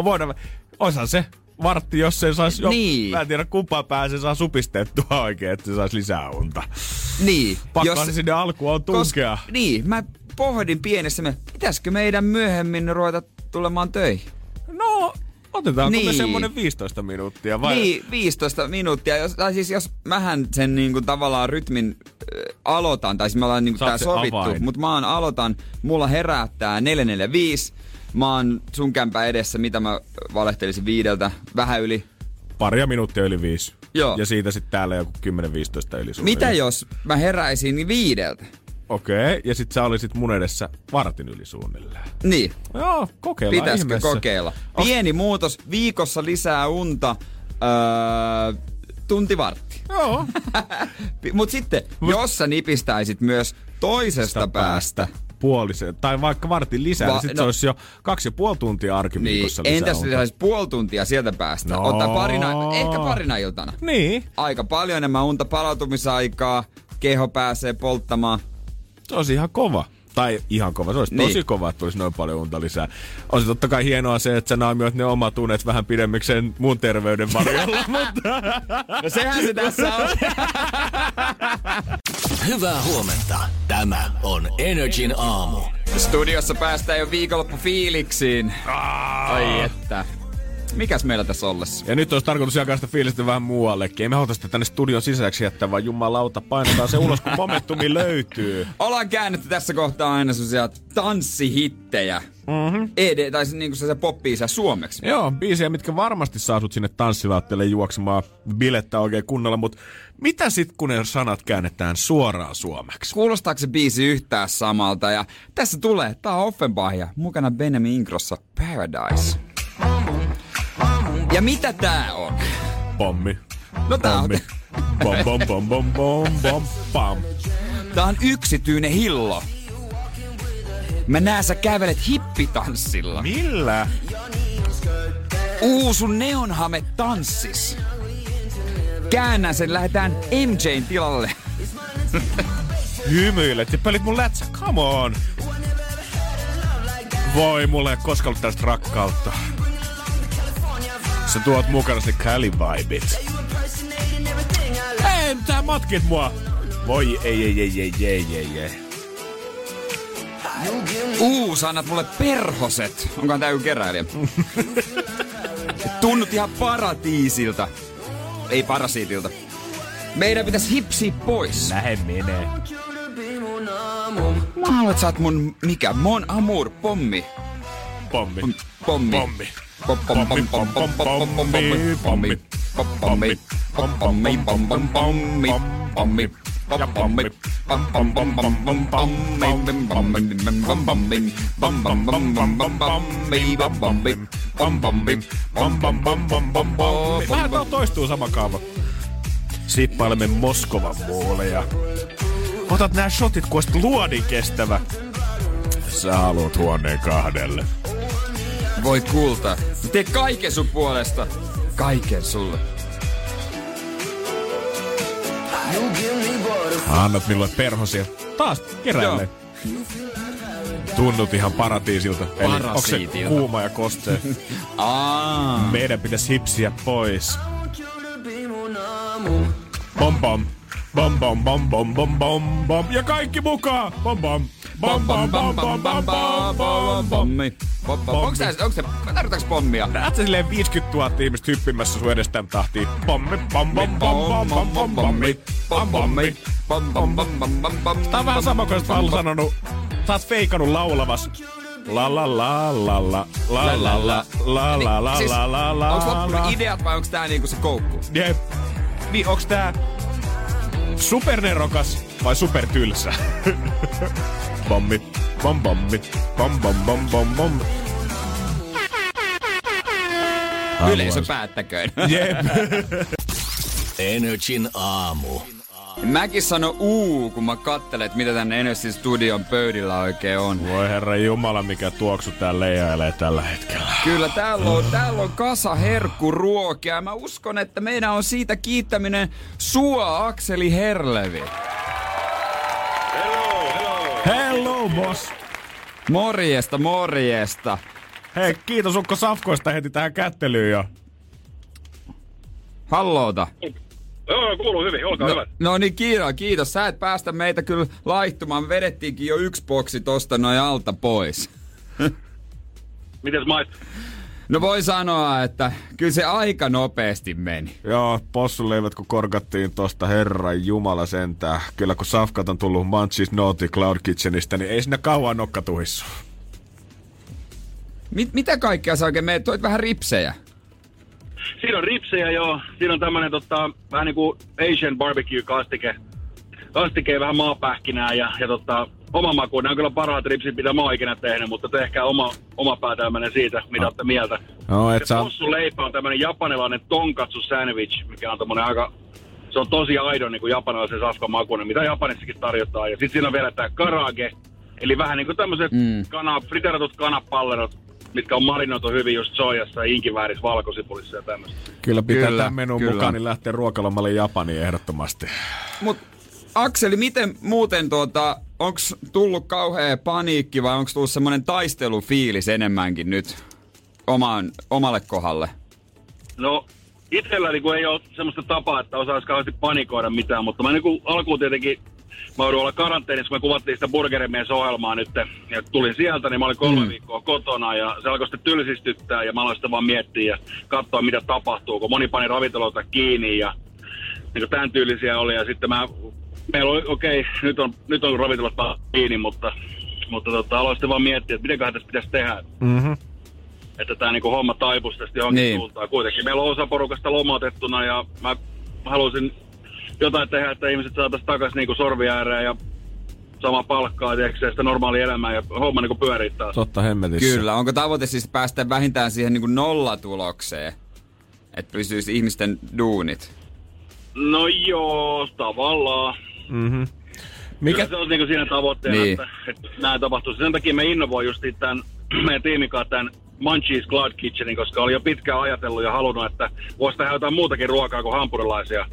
Voidaan, osa se vartti, jos se saisi jo, niin. mä en tiedä kumpaa pääse saa supistettua [laughs] oikein, että se saisi lisää unta. Niin. Pakko jos, se sinne alkuun on tunkea. Kos, niin, mä pohdin pienessä, pitäisikö meidän myöhemmin ruveta tulemaan töihin? No, Otetaanko niin. me semmonen 15 minuuttia vai? Niin, 15 minuuttia. Jos, tai siis jos mähän sen niinku tavallaan rytmin äh, aloitan, tai siis me ollaan niinku tää sovittu, mutta mä oon aloitan, mulla herättää 445, mä oon sun kämpä edessä, mitä mä valehtelisin viideltä, vähän yli. Paria minuuttia yli viisi. Joo. Ja siitä sitten täällä joku 10-15 yli Mitä jos mä heräisin viideltä? Okei, okay. ja sit sä olisit mun edessä vartin yli suunnilleen. Niin. Joo, kokeillaan Pitäisikö ihmeessä. kokeilla? Pieni Os... muutos, viikossa lisää unta, öö, tunti vartti. Joo. [laughs] Mut sitten, Mut... jos sä nipistäisit myös toisesta Sitä päästä, puolisen, tai vaikka vartin lisää, Va- niin sit no, se olisi jo kaksi ja puoli tuntia arkiviikossa niin, lisää. Entäs olisi puoli tuntia sieltä päästä? No. Ottaa parina, ehkä parina iltana. Niin. Aika paljon enemmän unta palautumisaikaa, keho pääsee polttamaan se olisi ihan kova. Tai ihan kova. Se olisi niin. tosi kova, että tulisi noin paljon unta lisää. On se totta kai hienoa se, että sä naamioit ne omat unet vähän pidemmikseen mun terveyden varjolla, [laughs] mutta... No sehän se tässä on. [laughs] Hyvää huomenta. Tämä on Energin aamu. Studiossa päästään jo viikonloppu fiiliksiin. Ai että. Mikäs meillä tässä ollessa? Ja nyt olisi tarkoitus jakaa sitä fiilistä vähän muuallekin. Ei me haluta sitä tänne studion sisäksi jättää, vaan jumalauta painetaan se ulos, kun [laughs] momentumi löytyy. Ollaan käännetty tässä kohtaa aina sellaisia tanssihittejä. Mm-hmm. ED, tai niin kuin se popbiisiä suomeksi. Joo, biisejä, mitkä varmasti saa sut sinne tanssilaatteelle juoksemaan bilettä oikein kunnolla, mutta mitä sit kun ne sanat käännetään suoraan suomeksi? Kuulostaako se biisi yhtään samalta? Ja tässä tulee, tää on Offenbachia, mukana Benjamin Ingrossa Paradise. Ja mitä tää on? Pommi. No tää on, Pommi. Bom, bom, bom, bom, bom, bom, bam. tää on yksityinen hillo. Mä näen sä kävelet hippitanssilla. Millä? Uu, sun neonhame tanssis. Käännän sen, lähdetään MJn tilalle. Hymyilet ja pelit mun lätsä. Come on. Voi, mulla ei koskaan ollut tällaista rakkautta. Sä tuot mukana se Cali-vibit. Ei, tää matkit mua. Voi, ei, ei, ei, ei, ei, ei, ei. Uu, sä annat mulle perhoset. Onkohan tää joku keräilijä? Tunnut ihan paratiisilta. Ei parasiitilta. Meidän pitäisi hipsiä pois. Lähe menee. Mä haluan, että sä oot mun, mikä? Mon amour, pommi. Pommi. Pommi. Pommi. Pom, pom, pom, pom, pom, pom, pom, pommi. Vähän toistuu sama kaava. Sippailemme Moskovan muoleja. Otat nää shotit, kun luodin kestävä. Sä haluut huoneen kahdelle. Voi kulta. Mä teen kaiken sun puolesta. Kaiken sulle. Annat minulle perhosia. Taas keräilee. Tunnut ihan paratiisilta. Eli onko se kuuma ja kostee? [laughs] Meidän pitäisi hipsiä pois. Bom bom. Bom bom bom bom bom bom bom. Ja kaikki mukaan. Bom bom. Bom bom bom bom bom bom bom bom. Pommi. Pom, pom. Onks tää, onks se, tarvitaanko pommia? Näet sä silleen 50 000 ihmistä hyppimässä sun edestään tahtiin. Pommi, pom, pom, pom, pom, pom, pom, pommi. Pom, pommi. Pom, pom, pom, pom, pom, pom. Tää on vähän sama kuin sä sanonut. Sä oot feikannut laulavas. La la la la la la la la la la la Siis, la la la Onks loppunut la ideat vai onks tää niinku se koukku? Jep. Niin onks tää Supernerokas vai supertylsä? [laughs] bammi, bam bammi, bam bam bam bam bam. Yleisö päättäköön. Jep. [laughs] Energin aamu. Mäkin sano uu, kun mä kattelen, että mitä tänne Enersin studion pöydillä oikein on. Voi herra jumala, mikä tuoksu tää leijailee tällä hetkellä. Kyllä, täällä on, täällä on kasa herkkuruokia. Mä uskon, että meidän on siitä kiittäminen sua, Akseli Herlevi. Hello, boss. Morjesta, morjesta. Hei, kiitos Ukko Safkoista heti tähän kättelyyn jo. Halloota. Joo, kuuluu hyvin, olkaa No, no niin, kiitos, kiitos. Sä et päästä meitä kyllä laihtumaan. Vedettiinkin jo yksi boksi tosta noin alta pois. [laughs] Mites maistuu? No voi sanoa, että kyllä se aika nopeasti meni. Joo, possuleivät kun korkattiin tosta herran jumala sentään. Kyllä kun Safkat on tullut Munchies Naughty Cloud Kitchenistä, niin ei sinne kauan nokka tuhissu. Mit, mitä kaikkea sä oikein meet? Toit vähän ripsejä. Siinä on ripsejä joo. Siinä on tämmönen tota, vähän niinku Asian barbecue kastike. Kastike vähän maapähkinää ja, ja tota, oma maku. Nämä on kyllä parhaat ripsit, mitä mä oon ikinä tehnyt, mutta tehkää oma, oma päätelmänne siitä, mitä olette mieltä. No, et tossu leipä on tämmönen japanilainen tonkatsu sandwich, mikä on tommonen aika... Se on tosi aidon niin kuin japanilaisen safkan makuinen, mitä Japanissakin tarjotaan. Ja sitten siinä on vielä tää karage, eli vähän niin kuin tämmöiset mm. kana, friteratut kanapallerot, mitkä on marinoitu hyvin just soijassa ja inkiväärissä, valkosipulissa ja tämmöistä. Kyllä pitää Kyllä, tämän menun kyllä. mukaan, niin lähtee ruokalomalle Japaniin ehdottomasti. Mut Akseli, miten muuten tuota, onks tullut kauhea paniikki vai onks tullut semmonen taistelufiilis enemmänkin nyt omaan, omalle kohdalle? No, itselläni kun ei ole semmoista tapaa, että osaisi kauheasti panikoida mitään, mutta mä niin kuin alkuun tietenkin, mä joudun olla karanteenissa, kun me kuvattiin sitä Burgerimies-ohjelmaa nyt, ja tulin sieltä, niin mä olin kolme mm. viikkoa kotona, ja se alkoi sitten tylsistyttää, ja mä aloin sitä vaan miettiä ja katsoa, mitä tapahtuu, kun moni pani ravintoloita kiinni, ja niin tämän tyylisiä oli, ja sitten mä, meillä oli, okei, okay, nyt on, nyt on ravintolat kiinni, mutta, mutta tota, aloin sitten vaan miettiä, että mitenköhän tässä pitäisi tehdä Mhm. että tämä niinku homma taipuisi tästä johonkin niin. suuntaan. Kuitenkin meillä on osa porukasta lomautettuna ja mä haluaisin jotain tehdä, että ihmiset saataisiin takaisin niinku sorvi ääreen ja sama palkkaa, tiedätkö, ja sitä normaalia elämää ja homma niinku pyörii taas. Totta hemmetissä. Kyllä, onko tavoite siis päästä vähintään siihen niin nollatulokseen? että pysyisi ihmisten duunit. No joo, tavallaan. Mm-hmm. Mikä? Mikä? se on niinku siinä tavoitteena, Niin. että, että näin tapahtuisi. Sen takia me innovoin just tämän meidän tiimin kanssa tämän Munchies Cloud Kitchenin, koska oli jo pitkään ajatellut ja halunnut, että voisi tehdä jotain muutakin ruokaa kuin hampurilaisia.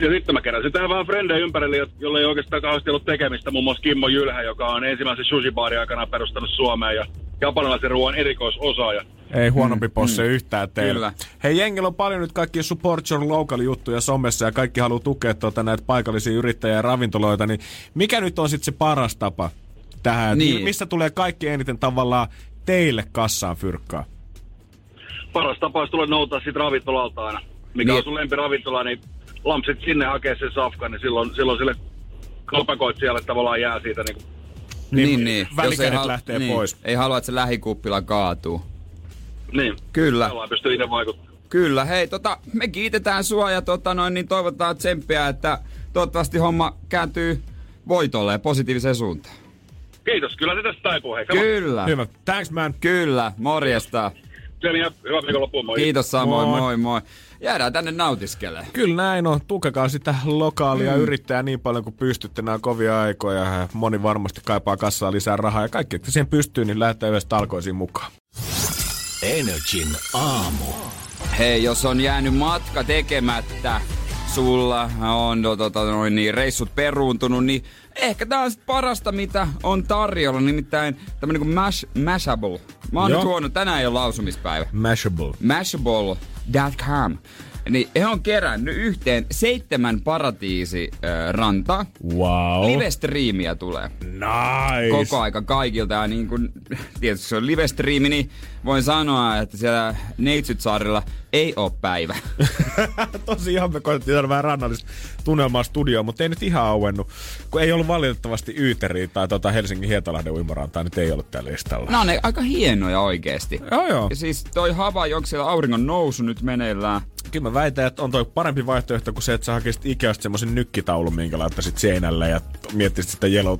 Ja sitten mä keräsin tähän vähän frendejä ympärille, jo- jolle ei oikeastaan kauheasti ollut tekemistä. Muun muassa Kimmo Jylhä, joka on ensimmäisen sushi aikana perustanut Suomeen ja japanilaisen ruoan erikoisosaaja. Ei huonompi posse mm. yhtään teillä. Kyllä. Hei, jengillä on paljon nyt kaikki support your local juttuja somessa ja kaikki haluaa tukea tuota näitä paikallisia yrittäjiä ja ravintoloita, niin mikä nyt on sitten se paras tapa tähän? Niin. Missä tulee kaikki eniten tavallaan teille kassaan fyrkkaa? Paras tapa olisi tulla noutaa siitä ravintolalta aina. Mikä Niin. on sun lempiravintola, niin lampsit sinne hakee sen safkan, niin silloin, silloin sille kapakoitsijalle tavallaan jää siitä niin kuin Niin, niin. välikädet hal- lähtee niin, pois. Ei halua, että se lähikuppila kaatuu. Niin. Kyllä. Jollain pystyy itse vaikuttamaan. Kyllä, hei, tota, me kiitetään sua ja tota, noin, niin toivotaan tsemppiä, että toivottavasti homma kääntyy voitolle ja positiiviseen suuntaan. Kiitos, kyllä se tästä taipuu. Hei. Kyllä, Hyvä. Thanks man. kyllä, morjesta. Tsemiä, hyvää viikonloppua, moi. Kiitos samoin, Moi. moi moi. Jäädään tänne nautiskelemaan. Kyllä näin on. Tukekaa sitä lokaalia mm. yrittäjää niin paljon kuin pystytte. Nämä kovia aikoja. ja Moni varmasti kaipaa kassaa lisää rahaa. Ja kaikki, että siihen pystyy, niin lähtee yhdessä talkoisiin mukaan. Energin aamu. Hei, jos on jäänyt matka tekemättä, sulla on to, to, to, noin, niin, reissut peruuntunut, niin ehkä tää on sit parasta, mitä on tarjolla, nimittäin tämmönen kuin mash, Mashable. Mä oon Joo. nyt huonut, tänään ei ole lausumispäivä. Mashable. Mashable.com. Niin he on kerännyt yhteen seitsemän paratiisi äh, rantaa. Wow. Live-striimiä tulee Nice. koko aika kaikilta. Ja niin kun, [laughs] tietysti se on live-striimi, niin voin sanoa, että siellä Neitsyt-saarilla ei ole päivä. [laughs] Tosiaan me koitettiin saada vähän rannallista tunnelmaa studioon, mutta ei nyt ihan auennut. Kun ei ollut valitettavasti Yyteriä tai tota Helsingin Hietalahden uimarantaa, nyt ei ollut tällä listalla. On ne aika hienoja oikeesti. Joo, joo. Ja siis toi Havaji, onko siellä auringon nousu nyt meneillään? Kyllä mä väitän, että on toi parempi vaihtoehto kuin se, että sä hakisit Ikeasta semmoisen nykkitaulun, minkä laittaisit seinälle ja miettisit sitä yellow,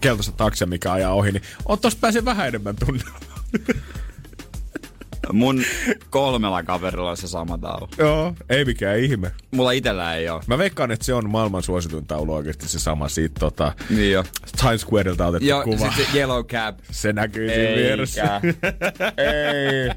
keltaista taksia, mikä ajaa ohi, niin on tossa pääsee vähän enemmän tunnelmaa. [laughs] Mun kolmella kaverilla on se sama taulu. Joo, ei mikään ihme. Mulla itellä ei oo. Mä veikkaan, että se on maailman suosituin taulu oikeasti se sama siitä tota, Niin jo. Times Squarelta otettu Ja kuva. sit se yellow cap. Se näkyy siinä Eikä. vieressä. [laughs] Ei.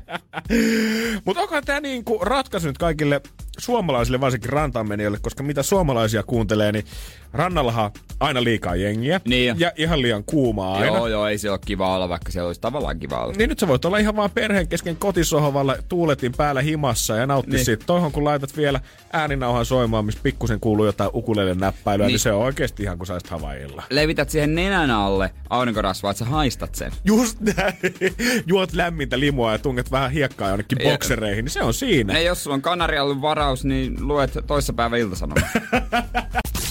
Mutta onkohan tämä niinku ratkaisu nyt kaikille suomalaisille, varsinkin rantaanmenijoille, koska mitä suomalaisia kuuntelee, niin rannallahan aina liikaa jengiä. Niin. Ja ihan liian kuumaa aina. Joo, joo, ei se ole kiva olla, vaikka siellä olisi tavallaan kiva olla. Niin nyt sä voit olla ihan vaan perheen kesken kotisohvalla tuuletin päällä himassa ja nauttia niin. Siitä. Toihon kun laitat vielä ääninauhan soimaan, missä pikkusen kuuluu jotain ukulele näppäilyä, niin. niin se on oikeasti ihan kuin saisit Havailla. Levität siihen nenän alle aurinkorasvaa, että sä haistat sen. Just näin. [laughs] Juot lämmintä limua ja tunget vähän hiekkaa jonnekin Ja- boksereihin, niin se on siinä. Ja jos sulla on Kanariallun varaus, niin luet toissapäivän iltasanomat. [laughs]